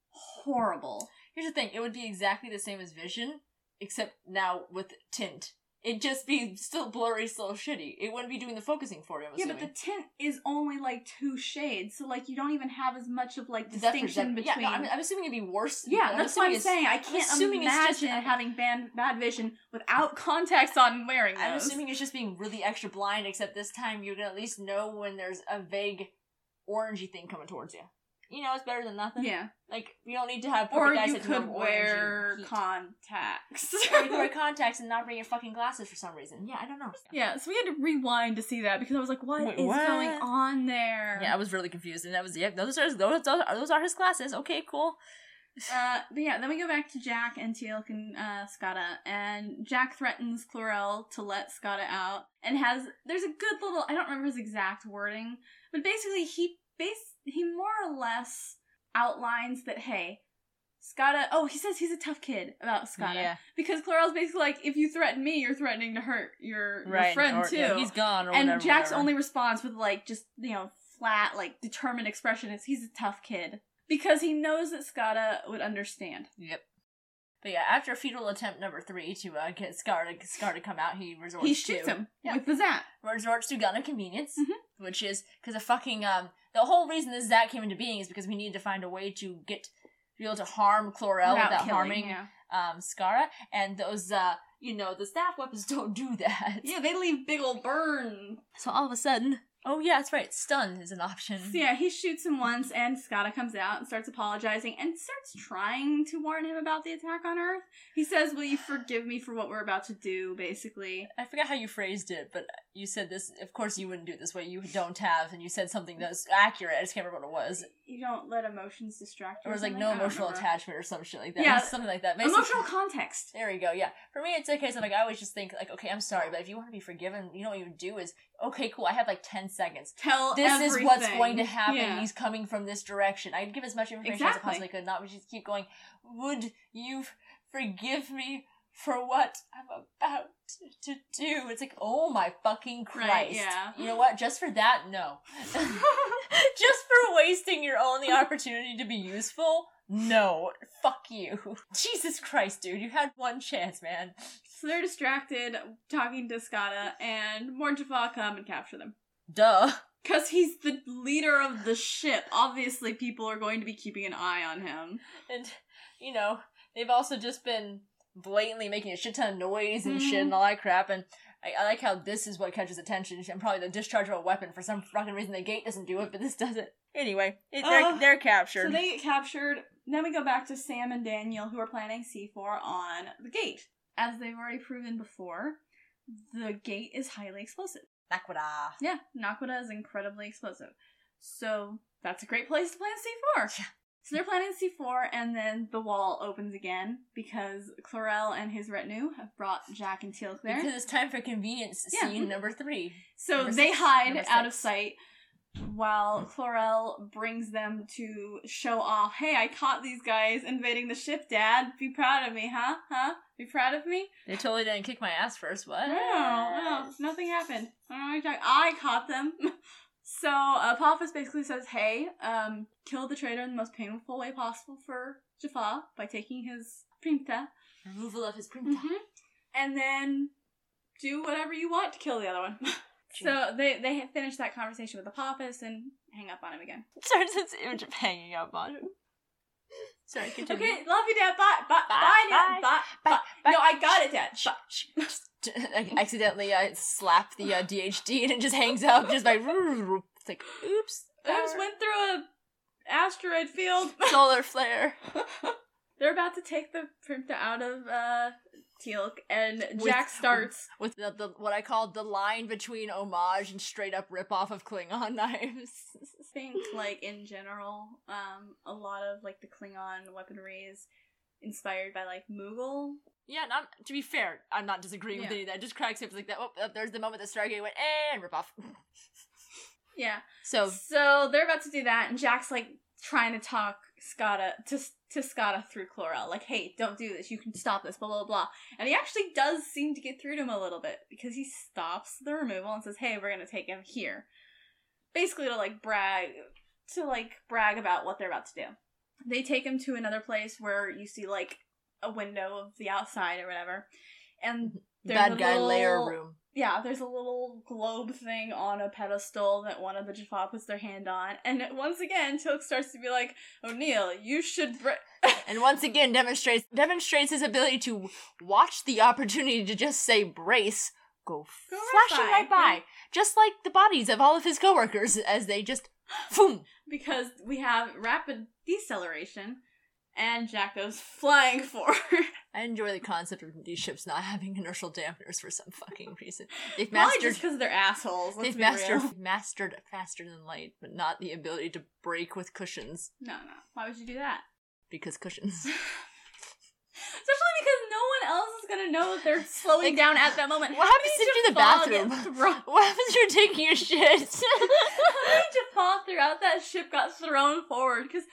horrible.
Here's the thing. It would be exactly the same as Vision, except now with tint. It'd just be still blurry, still shitty. It wouldn't be doing the focusing for you. I'm
Yeah,
assuming.
but the tint is only like two shades, so like you don't even have as much of like distinction between.
Yeah, no, I'm, I'm assuming it'd be worse.
Yeah,
I'm
that's what I'm saying. I can't
assuming it's just-
imagine having bad bad vision without contacts on and wearing those.
I'm assuming it's just being really extra blind, except this time you're gonna at least know when there's a vague orangey thing coming towards you. You know, it's better than nothing.
yeah.
Like, you don't need to have
Or you could wear contacts.
or you could wear contacts and not bring your fucking glasses for some reason. Yeah, I don't know.
yeah, so we had to rewind to see that because I was like, "What is
Wait, what?
going on there?
Yeah, I was really confused, and that was yeah. Those are those, those are those are his glasses. Okay, cool.
Uh, but yeah, then we go back to Jack and Teal'c and uh, Skaara, and Jack threatens Klorel to let Skaara out, and has there's a good little I don't remember his exact wording, but basically he base he more or less outlines that hey, Skaara. Oh, he says he's a tough kid about Skaara
Yeah,
because Klorel's basically like if you threaten me, you're threatening to hurt your, your friend
or-
too.
yeah, he's gone.
And
whatever,
Jack's
whatever.
only response with like just you know flat like determined expression is he's a tough kid because he knows that Skaara would understand.
Yep. But yeah, after a futile attempt number three to uh, get Scar to Scar to come out, he resorts
he shoots
to
him
Yeah.
with the zap.
resorts to gun of convenience,
Mhm.
which is because of fucking um. The whole reason this zat came into being is because we needed to find a way to get be able to harm Klorel
without
without
killing,
harming
Yeah.
um Skaara, and those uh you know the staff weapons don't do that.
yeah, they leave big old burn.
So all of a sudden, oh yeah, that's right, stun is an option.
So yeah, he shoots him once, and Skaara comes out and starts apologizing and starts trying to warn him about the attack on Earth. He says, "Will you forgive me for what we're about to do?" Basically,
I forgot how you phrased it, but you said this. Of course, you wouldn't do it this way. You don't have, and you said something that's accurate. I just can't remember what it was.
You don't let emotions distract you.
Or it was like no emotional attachment or some shit like that.
Yeah.
something like that. Basically-
Emotional context.
There we go. Yeah, for me, it's a case of like I always just think like, okay, I'm sorry, but if you want to be forgiven, you know what you would do is, okay, cool. I have like ten seconds.
Tell
This is what's going to happen.
Yeah.
He's coming from this direction. I'd give as much information as I possibly could, not just keep going. Would you forgive me for what I'm about to do? It's like, oh my fucking Christ.
Right, yeah.
You know what? Just for that, no. just for wasting your only opportunity to be useful, no. Fuck you. Jesus Christ, dude. You had one chance, man.
So they're distracted talking to Skaara, and more Jaffa come and capture them.
Duh.
Because he's the leader of the ship. Obviously, people are going to be keeping an eye on him.
And, you know, they've also just been blatantly making a shit ton of noise and shit
Mhm.
and all that crap. And I, I like how this is what catches attention. And probably the discharge of a weapon. For some fucking reason, the gate doesn't do it, but this does it. Anyway, it, they're,
Uh,
they're captured.
So they get captured. Then we go back to Sam and Daniel, who are planning C4 on the gate. As they've already proven before, the gate is highly explosive.
Naquadah.
Yeah, Naquadah is incredibly explosive. So that's a great place to plant C4.
Yeah.
So they're planning C4, and then the wall opens again because Klorel and his retinue have brought Jack and Teal'c there.
Because it's time for convenience
Yeah.
scene mm-hmm. number three.
So
Number
they
six.
hide out of sight while Klorel brings them to show off, hey, I caught these guys invading the ship, Dad. Be proud of me, huh? Huh? Be proud of me?
They totally didn't kick my ass first. What?
No, no, nothing happened. I don't know what you're talking I caught them. so uh, Apophis basically says, hey, um, kill the traitor in the most painful way possible for Jaffa by taking his prim'ta,
Removal of his print.
Mhm. And then do whatever you want to kill the other one. so they they finish that conversation with Apophis and hang up on him again.
Sorry, this image of hanging up on him. Sorry, continue.
Okay, love you, Dad. Bye, bye, bye,
Bye,
Bye,
bye,
bye.
bye.
No, I got it, Dad.
Shh,
Bye.
shh. Just- I accidentally uh, slap the uh, DHD and it just hangs up just by. It's like, oops.
I Oops, went through a asteroid field.
Solar flare.
They're about to take the prim'ta out of uh Teal'c, and
With-
Jack starts.
With the, the what I call the line between homage and straight up rip off of Klingon knives.
I think, like in general, um, a lot of like the Klingon weaponry is inspired by like Moogle.
Yeah, not to be fair, I'm not disagreeing with any of that. Just cracks me up like that. Oh, oh, there's the moment that Stargate went eh, and rip off.
Yeah.
So
So they're about to do that, and Jack's like trying to talk Skaara to to Skaara through Klorel, like, "Hey, don't do this. You can stop this." Blah blah blah. And he actually does seem to get through to him a little bit because he stops the removal and says, "Hey, we're gonna take him here," basically to like brag to like brag about what they're about to do. They take him to another place where you see like a window of the outside or whatever, and mm-hmm. there's
bad
a
guy layer
little-
room.
yeah, there's a little globe thing on a pedestal that one of the Jaffa puts their hand on, and once again, Teal'c starts to be like, "O'Neill, you should." Br-.
and once again demonstrates demonstrates his ability to watch the opportunity to just say brace go,
Go right
flashing
by,
right by, just like the bodies of all of his coworkers as they just boom.
because we have rapid deceleration, and Jack goes flying forward.
I enjoy the concept of these ships not having inertial dampeners for some fucking reason. They've
Probably
mastered
just because they're assholes.
They've mastered
real.
mastered faster than light, but not the ability to break with cushions.
No, no. Why would you do that?
because cushions.
Especially because no one else is gonna know that they're slowing
Like,
down at that moment.
what happens if you're in the
many Jaffa get
bathroom? what happens if you're taking your shit?
How many Jaffa throughout that ship got thrown forward? Because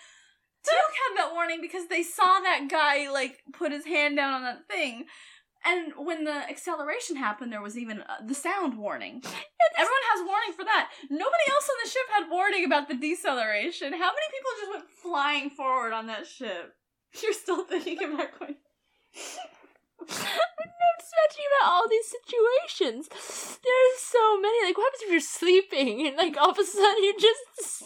Teal'c had that warning because they saw that guy like put his hand down on that thing, and when the acceleration happened, there was even uh, the sound warning. Everyone has warning for that. Nobody else on the ship had warning about the deceleration. How many people just went flying forward on that ship? You're still thinking about going.
I'm just imagining about all these situations. There's so many. Like, what happens if you're sleeping and, like, all of a sudden you just.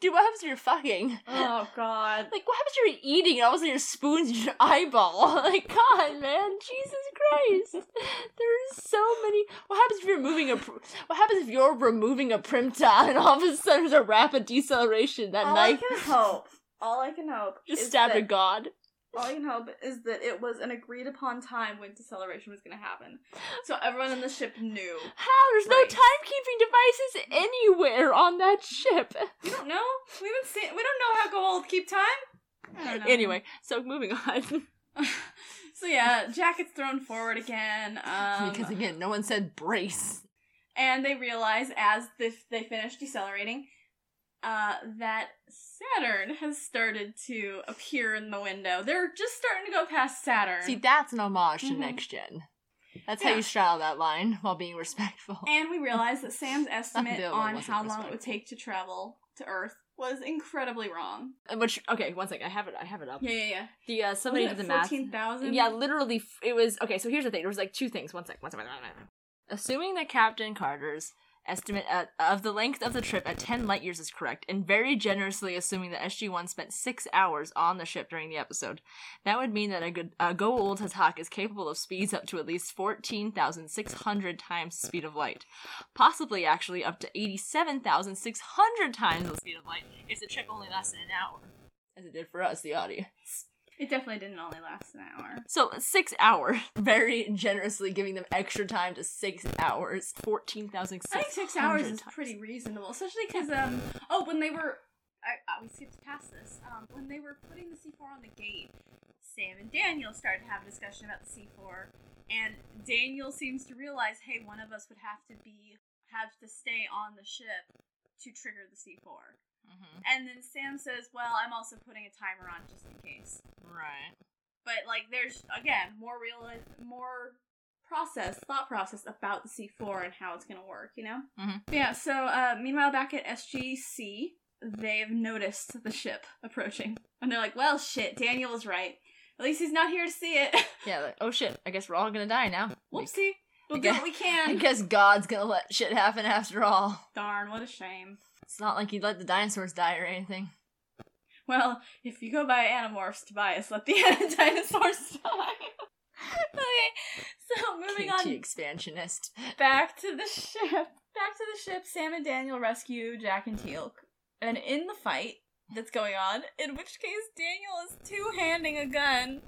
Dude, what happens if you're fucking?
Oh God.
Like, what happens if you're eating and all of a sudden your spoon's in your eyeball? Like, God, man, Jesus Christ. There's so many. What happens if you're moving a. Pr- What happens if you're removing a prim'ta and all of a sudden there's a rapid deceleration? That
night.
All
I can hope. All I can hope
just
is
stabbed a god.
All I can hope is that it was an agreed upon time when deceleration was going to happen. So everyone on the ship knew.
How? There's no
Right.
timekeeping devices anywhere on that ship.
We don't know. We haven't seen. We don't know how Goa'uld keep time. I don't know.
Anyway, so moving on.
so yeah, Jack gets thrown forward again. Um,
because again, no one said brace.
and they realize as they, they finish decelerating, uh, that Saturn has started to appear in the window. They're just starting to go past Saturn.
See, that's an homage to
Mhm.
next gen. That's how you straddle that line while being respectful.
And we realized that Sam's estimate on how long it would take to travel to Earth was incredibly wrong.
Uh, Which okay, one second, I have it. I have it up.
Yeah, yeah, yeah.
The uh, somebody did the math.
Fourteen thousand.
Yeah, literally, it was okay. So here's the thing: there was like two things. One sec, one second. One second. Assuming that Captain Carter's estimate at, of the length of the trip at 10 light years is correct, and very generously assuming that SG1 spent six hours on the ship during the episode, that would mean that a good uh, Goa'uld Ha'tak is capable of speeds up to at least 14,600 times the speed of light, possibly actually up to 87,600 times the speed of light if the trip only lasted an hour, as it did for us, the audience.
It definitely didn't only last an hour.
So six hours, very generously giving them extra time to six hours, fourteen thousand
I think six hours is pretty reasonable, especially because um oh when they were I, I we skipped past this. Um when they were putting the C four on the gate, Sam and Daniel started to have a discussion about the C four, and Daniel seems to realize hey one of us would have to be have to stay on the ship to trigger the C four,
Mm-hmm.
and then Sam says well I'm also putting a timer on just in case,
Right.
but like there's again more real more process thought process about the c4 and how it's going to work you know
Mhm.
yeah so uh meanwhile back at sgc they've noticed the ship approaching and they're like well shit daniel was right at least he's not here to see it
Yeah. Like, oh shit! I guess we're all gonna die now.
whoopsie we'll do what we can.
I guess God's gonna let shit happen after all.
darn what a shame
It's not like he'd let the dinosaurs die or anything.
well if you go by animorphs tobias let the dinosaurs die okay so moving on
KT expansionist.
back to the ship. Back to the ship. Sam and Daniel rescue Jack and Teal'c. And in the fight that's going on, in which case Daniel is two-handing a gun.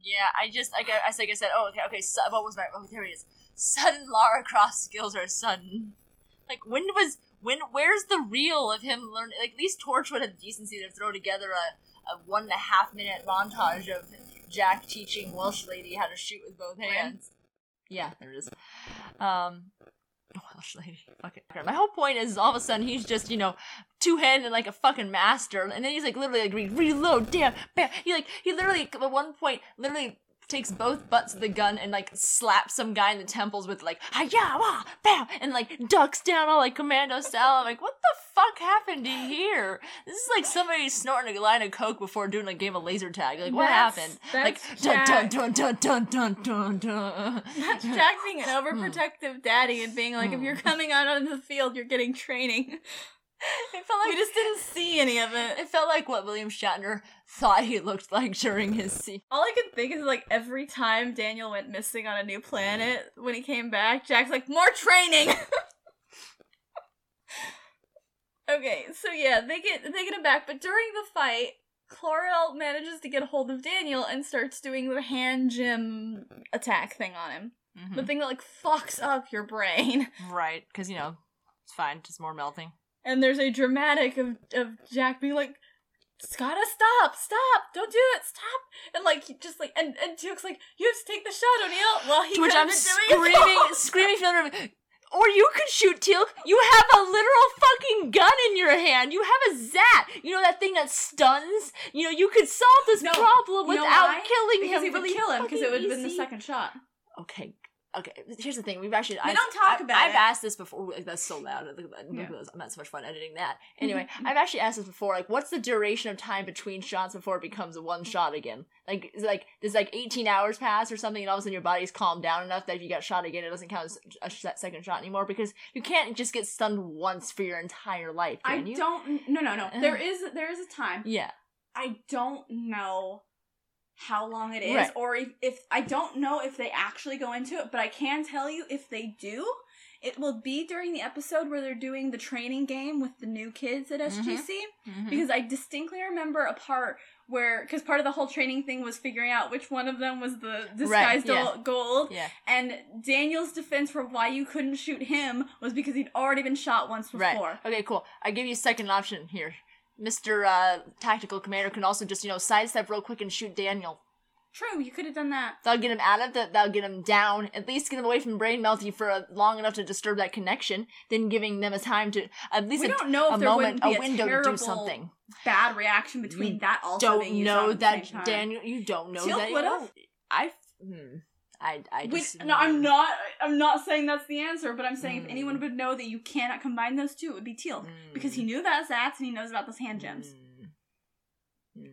Yeah, I just I got as like I said. Oh, okay, okay. So, what was my? Oh, there he is. Sudden Lara Croft skills are sudden. Like when was when? Where's the reel of him learning? Like at least Torch would have decency to throw together a, a one and a half minute montage of Jack teaching Welsh lady how to shoot with both hands. Yeah, there it is. Um, Welsh lady. Fuck it. My whole point is all of a sudden he's just you know two handed like a fucking master, and then he's like literally like reload, damn, bam. He like he literally at one point literally takes both butts of the gun and like slaps some guy in the temples with like hiya wah bam and like ducks down all like commando style. I'm like, what the fuck happened to here? This is like somebody snorting a line of coke before doing a game of laser tag. Like what
That's-
happened?
that's
like dun
Jack.
dun dun dun dun dun dun.
That's Jack being an hmm. overprotective daddy and being like, if you're hmm. coming out onto the field, you're getting training.
It felt like
We just didn't see any of it.
It felt like what William Shatner thought he looked like during his scene.
All I could think is like every time Daniel went missing on a new planet, when he came back, Jack's like, more training. okay, so yeah, they get they get him back, but during the fight, Klorel manages to get a hold of Daniel and starts doing the hand gym attack thing on him.
Mm-hmm.
The thing that like fucks up your brain.
Right, because you know it's fine, just more melting.
And there's a dramatic of of Jack being like, Skaara, stop, stop, don't do it, stop. And like, he just like, and, and Teal'c's like, you have to take the shot, O'Neill. Well, he
To which I'm screaming, screaming, feeling the room. Or you could shoot Teal. You have a literal fucking gun in your hand. You have a zat. You know that thing that stuns. You know you could solve this
No,
problem
you know
without killing
Because
him.
he would
really
kill him because it would have been the second shot.
Okay. Okay, here's the thing. We've actually
We
I,
don't talk
I,
about
I've
it.
asked this before. Like, that's so loud. Look at that. Look
Yeah.
I'm not so much fun editing that. Anyway, I've actually asked this before. Like, what's the duration of time between shots before it becomes a one shot again? Like, is like does like 18 hours pass or something, and all of a sudden your body's calmed down enough that if you got shot again, it doesn't count as a sh- second shot anymore? Because you can't just get stunned once for your entire life.
I
you?
don't. No, no, no. There is there is a time.
Yeah.
I don't know how long it is,
Right.
or if, if I don't know if they actually go into it, but I can tell you if they do, it will be during the episode where they're doing the training game with the new kids at SGC.
Mhm.
Because I distinctly remember a part where, because part of the whole training thing was figuring out which one of them was the disguised
yeah.
Goa'uld- Goa'uld.
Yeah.
And Daniel's defense for why you couldn't shoot him was because he'd already been shot once before.
Right. Okay, cool. I give you a second option here. Mr. Uh, Tactical Commander can also just, you know, sidestep real quick and shoot Daniel.
True, you could have done that.
That'll get him out of that. That'll get him down. At least get him away from brain melty for a, long enough to disturb that connection. Then giving them a time to at least
We
a,
don't know if
a
there
moment, a
a
window to do something.
bad reaction between that also
Don't know
on at the
that. Daniel. You don't know
Teal
that.
would've?
I. Hmm. I. I just.
no, I'm not. I'm not saying that's the answer, but I'm saying if
Mm.
anyone would know that you cannot combine those two, it would be Teal because he knew about Zats and he knows about those hand gems.
Mm.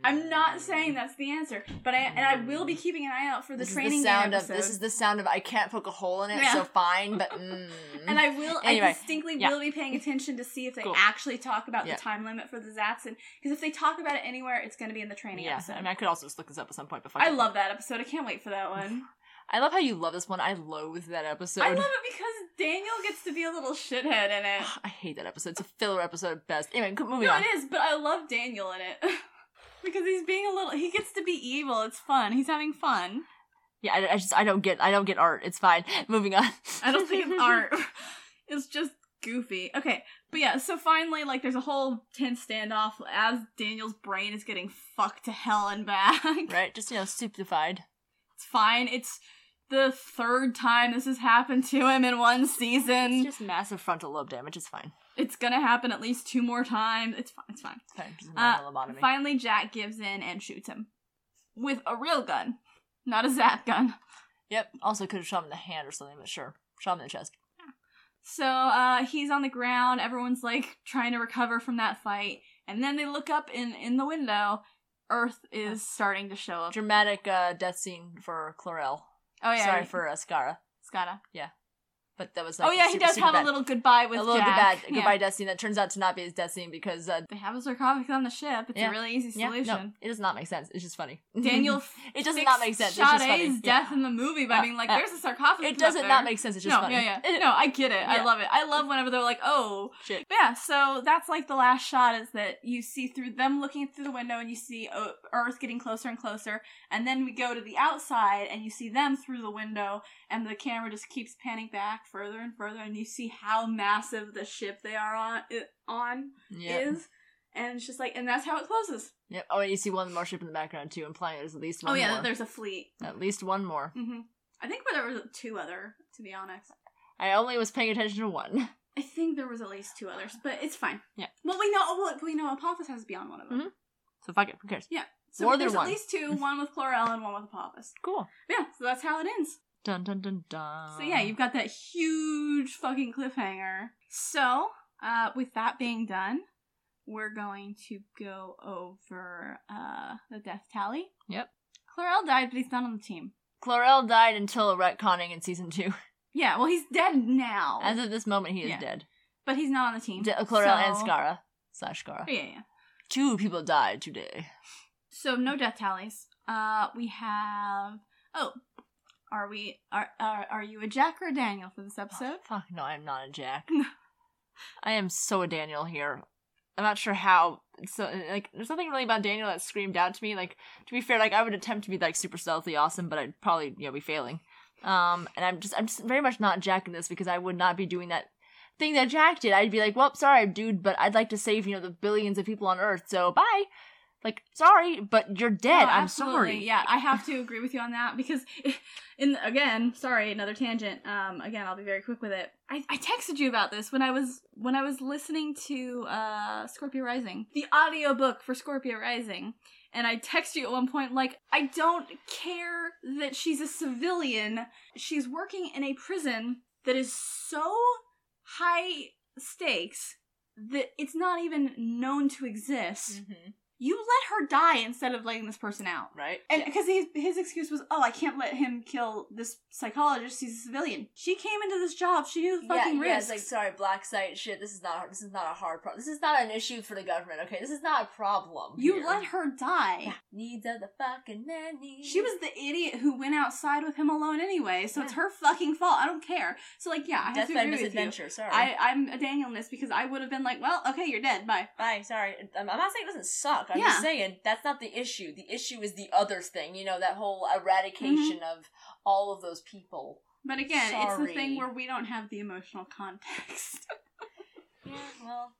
I'm not saying that's the answer, but I and I will be keeping an eye out for the
this
training
is the sound of this is the sound of I can't poke a hole in it,
Yeah.
so fine. But mm.
and I will.
Anyway,
I distinctly
yeah.
will be paying attention to see if they
Cool.
actually talk about
Yeah.
the time limit for the Zats, and because if they talk about it anywhere, it's going to be in the training
yeah.
episode.
I mean, I could also just look this up at some point. But fuck
I love that episode. I can't wait for that one.
I love how you love this one. I loathe that episode.
I love it because Daniel gets to be a little shithead in it.
I hate that episode. It's a filler episode at best. Anyway, moving
No,
on.
it is, but I love Daniel in it. because he's being a little he gets to be evil. It's fun. He's having fun.
Yeah, I, I just I don't get I don't get art. It's fine. Moving on.
I don't think it's art. It's just goofy. Okay. But yeah, so finally like there's a whole tense standoff as Daniel's brain is getting fucked to hell and back.
right, just you know, stupefied.
It's fine. It's the third time this has happened to him in one
It's
season.
just massive frontal lobe damage. It's fine.
It's gonna happen at least two more times. It's fine. It's fine.
It's fine. Just
Uh,
lobotomy.
Finally, Jack gives in and shoots him with a real gun, not a zat gun.
Yep. Also could have shot him in the hand or something, but sure, shot him in the chest.
So uh, he's on the ground. Everyone's like trying to recover from that fight, and then they look up in in the window. Earth is starting to show up.
Dramatic uh, death scene for Klorel.
Oh yeah,
Sorry for uh, Skaara,
Scotta.
But that was like
oh yeah, he does have
bad.
a little goodbye with
a little
Jack.
goodbye,
Yeah.
goodbye scene that turns out to not be his destiny because uh,
They have a sarcophagus on the ship. It's
Yeah.
a really easy
yeah,
solution.
no, it does not make sense. It's just funny.
Daniel,
It does not make sense. It's just funny.
Sade's
Yeah.
death in the movie by
Uh,
being like,
uh,
"There's a sarcophagus."
It doesn't
there."
not make sense. It's just
no,
funny.
yeah, yeah. No, I get it. I love it. I love whenever they're like, "Oh,
Shit.
But yeah, so that's like the last shot is that you see through them looking through the window and you see uh, Earth getting closer and closer, and then we go to the outside and you see them through the window, and the camera just keeps panning back further and further, and you see how massive the ship they are on it, on
Yep.
is, and it's just like, and that's how it closes.
Yep. Oh, and you see one more ship in the background too, implying there's at least one
oh yeah,
more.
there's a fleet.
At least one more.
hmm I think there were two other, to be honest.
I only was paying attention to one.
I think there was at least two others, but it's fine.
Yeah.
Well, we know. Well, we know Apophis has to be on one of them.
Mhm. So fuck it. Who cares?
Yeah so
More than
there's at least two, one with Klorel and one with Apophis.
Cool.
Yeah, so that's how it ends.
Dun dun dun dun.
So yeah, you've got that huge fucking cliffhanger. So, uh, with that being done, we're going to go over uh the death tally.
Yep.
Klorel died, but he's not on the team.
Klorel died until retconning in season two.
Yeah, well, he's dead now,
As of this moment, he is
Yeah.
dead.
but he's not on the team.
De- Klorel and
So-
Skaara slash Skaara.
Yeah, yeah.
Two people died today.
So no death tallies. Uh, we have. Oh, are we? Are are are you a Jack or a Daniel for this episode?
Fuck no, I'm not a Jack. I am so a Daniel here. I'm not sure how. So like, there's nothing really about Daniel that screamed out to me. Like to be fair, like I would attempt to be like super stealthy awesome, but I'd probably you know be failing. Um, and I'm just I'm just very much not Jack in this because I would not be doing that thing that Jack did. I'd be like, well, sorry, dude, but I'd like to save you know the billions of people on Earth. So bye. Like, sorry, but you're dead.
No,
I'm sorry.
Yeah, I have to agree with you on that because, in again, sorry, another tangent. Um, again, I'll be very quick with it. I, I texted you about this when I was when I was listening to uh Scorpio Rising, the audiobook for Scorpio Rising, and I texted you at one point like, I don't care that she's a civilian. She's working in a prison that is so high stakes that it's not even known to exist.
Mhm.
You let her die instead of letting this person out.
Right?
And because his, his excuse was, oh, I can't let him kill this psychologist. He's a civilian. She came into this job. She knew the fucking
yeah, yeah, it's like sorry, black site shit. This is not this is not a hard problem. This is not an issue for the government. Okay, this is not a problem.
you
here.
let her die.
Yeah. needs of the fucking needs.
She was the idiot who went outside with him alone anyway, so it's her fucking fault. I don't care. So like, yeah, I have to agree
misadventure. Sorry.
I, I'm a Daniel in this because I would have been like, well, okay, you're dead. Bye.
Bye. Sorry. I'm not saying it doesn't suck. I'm
Yeah.
just saying that's not the issue. The issue is the other thing. You know that whole eradication
Mm-hmm.
of all of those people.
But again, it's the thing where we don't have the emotional context.
Yeah. Well,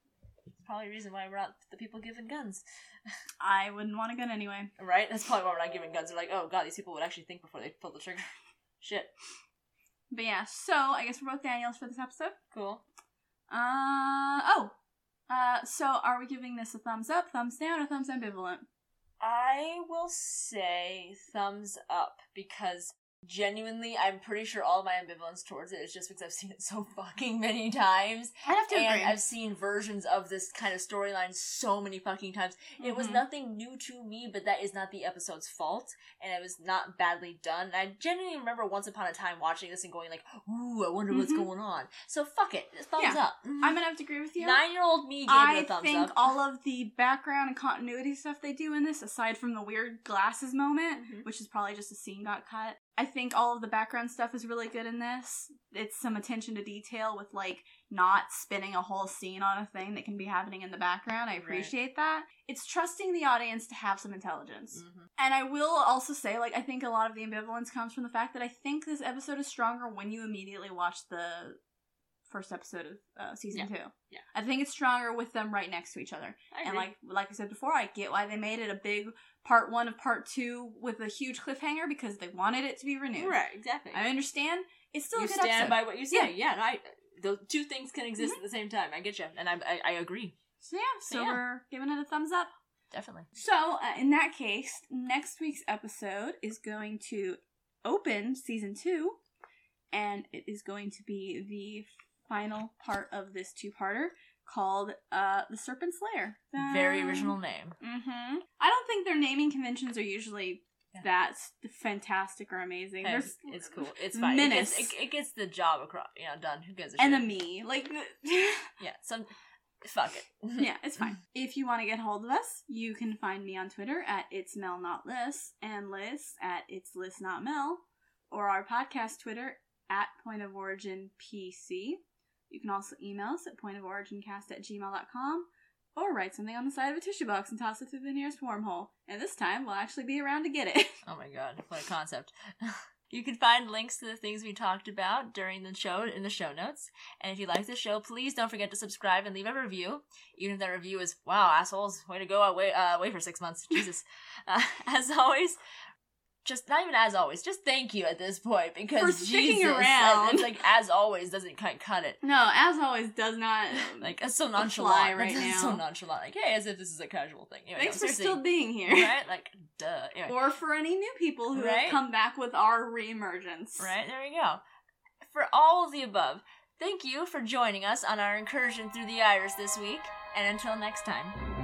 it's probably the reason why we're not the people given guns.
I wouldn't want a gun anyway.
Right? That's probably why we're not giving guns. They're like, oh god, these people would actually think before they pull the trigger. Shit.
But yeah, so I guess we're both Daniels for this episode.
Cool.
Uh oh. Uh, so are we giving this a thumbs up, thumbs down, or thumbs ambivalent?
I will say thumbs up because genuinely, I'm pretty sure all my ambivalence towards it is just because I've seen it so fucking many times.
I have to
and
agree.
I've seen versions of this kind of storyline so many fucking times. It was
Mhm.
nothing new to me, but that is not the episode's fault, and it was not badly done. And I genuinely remember once upon a time watching this and going like, "Ooh, I wonder what's
Mhm.
going on." So fuck it, thumbs
Yeah.
up.
I'm gonna have to agree with you.
Nine-year-old me gave
I
it a thumbs
think
up.
all of the background and continuity stuff they do in this, aside from the weird glasses moment,
Mhm.
which is probably just a scene got cut, I think all of the background stuff is really good in this. It's some attention to detail with like not spinning a whole scene on a thing that can be happening in the background. I
Right.
appreciate that. It's trusting the audience to have some intelligence.
Mhm.
And I will also say, like, I think a lot of the ambivalence comes from the fact that I think this episode is stronger when you immediately watch the first episode of uh, season
Yeah.
two.
Yeah.
I think it's stronger with them right next to each other. And like like I said before, I get why they made it a big part one of part two with a huge cliffhanger because they wanted it to be renewed.
right, exactly.
I understand. It's still
you
a good
stand
episode.
by what you say.
Yeah.
Yeah, I, those two things can exist at the same time. I get you, and I, I, I agree.
so yeah, so
Yeah.
we're giving it a thumbs up.
Definitely.
So, uh, in that case, next week's episode is going to open season two, and it is going to be the final part of this two-parter called uh, "The Serpent's Lair."
Very original name.
Mm-hmm. I don't think their naming conventions are usually
Yeah.
that fantastic or amazing.
It's,
There's
it's cool. It's fine.
Menace.
It gets, it, it gets the job across. You know, done. Who gives a shit?
enemy, like.
Yeah. Some. Fuck it.
yeah, it's fine. If you want to get hold of us, you can find me on Twitter at it's Mel not Liz and Liz at it's Liz not Mel, or our podcast Twitter at Point of Origin PC. You can also email us at pointoforigincast at gmail.com or write something on the side of a tissue box and toss it through the nearest wormhole. And this time we'll actually be around to get it.
Oh my god, what a concept. You can find links to the things we talked about during the show in the show notes. And if you like the show, please don't forget to subscribe and leave a review. Even if that review is, wow, assholes, way to go, uh, wait, uh, wait for six months. Jesus. Uh, as always, just not even as always, just thank you at this point because
For sticking
Jesus,
around.
It's like as always doesn't quite cut it.
no, as always, does not.
Like it's so nonchalant
right
It's so nonchalant. Like hey, as if this is a casual thing. Anyway,
Thanks
no,
for still being here.
right. Like duh. Anyway.
Or for any new people who
Right?
have come back with our reemergence.
Right, there we go. For all of the above, thank you for joining us on our incursion through the iris this week, and until next time.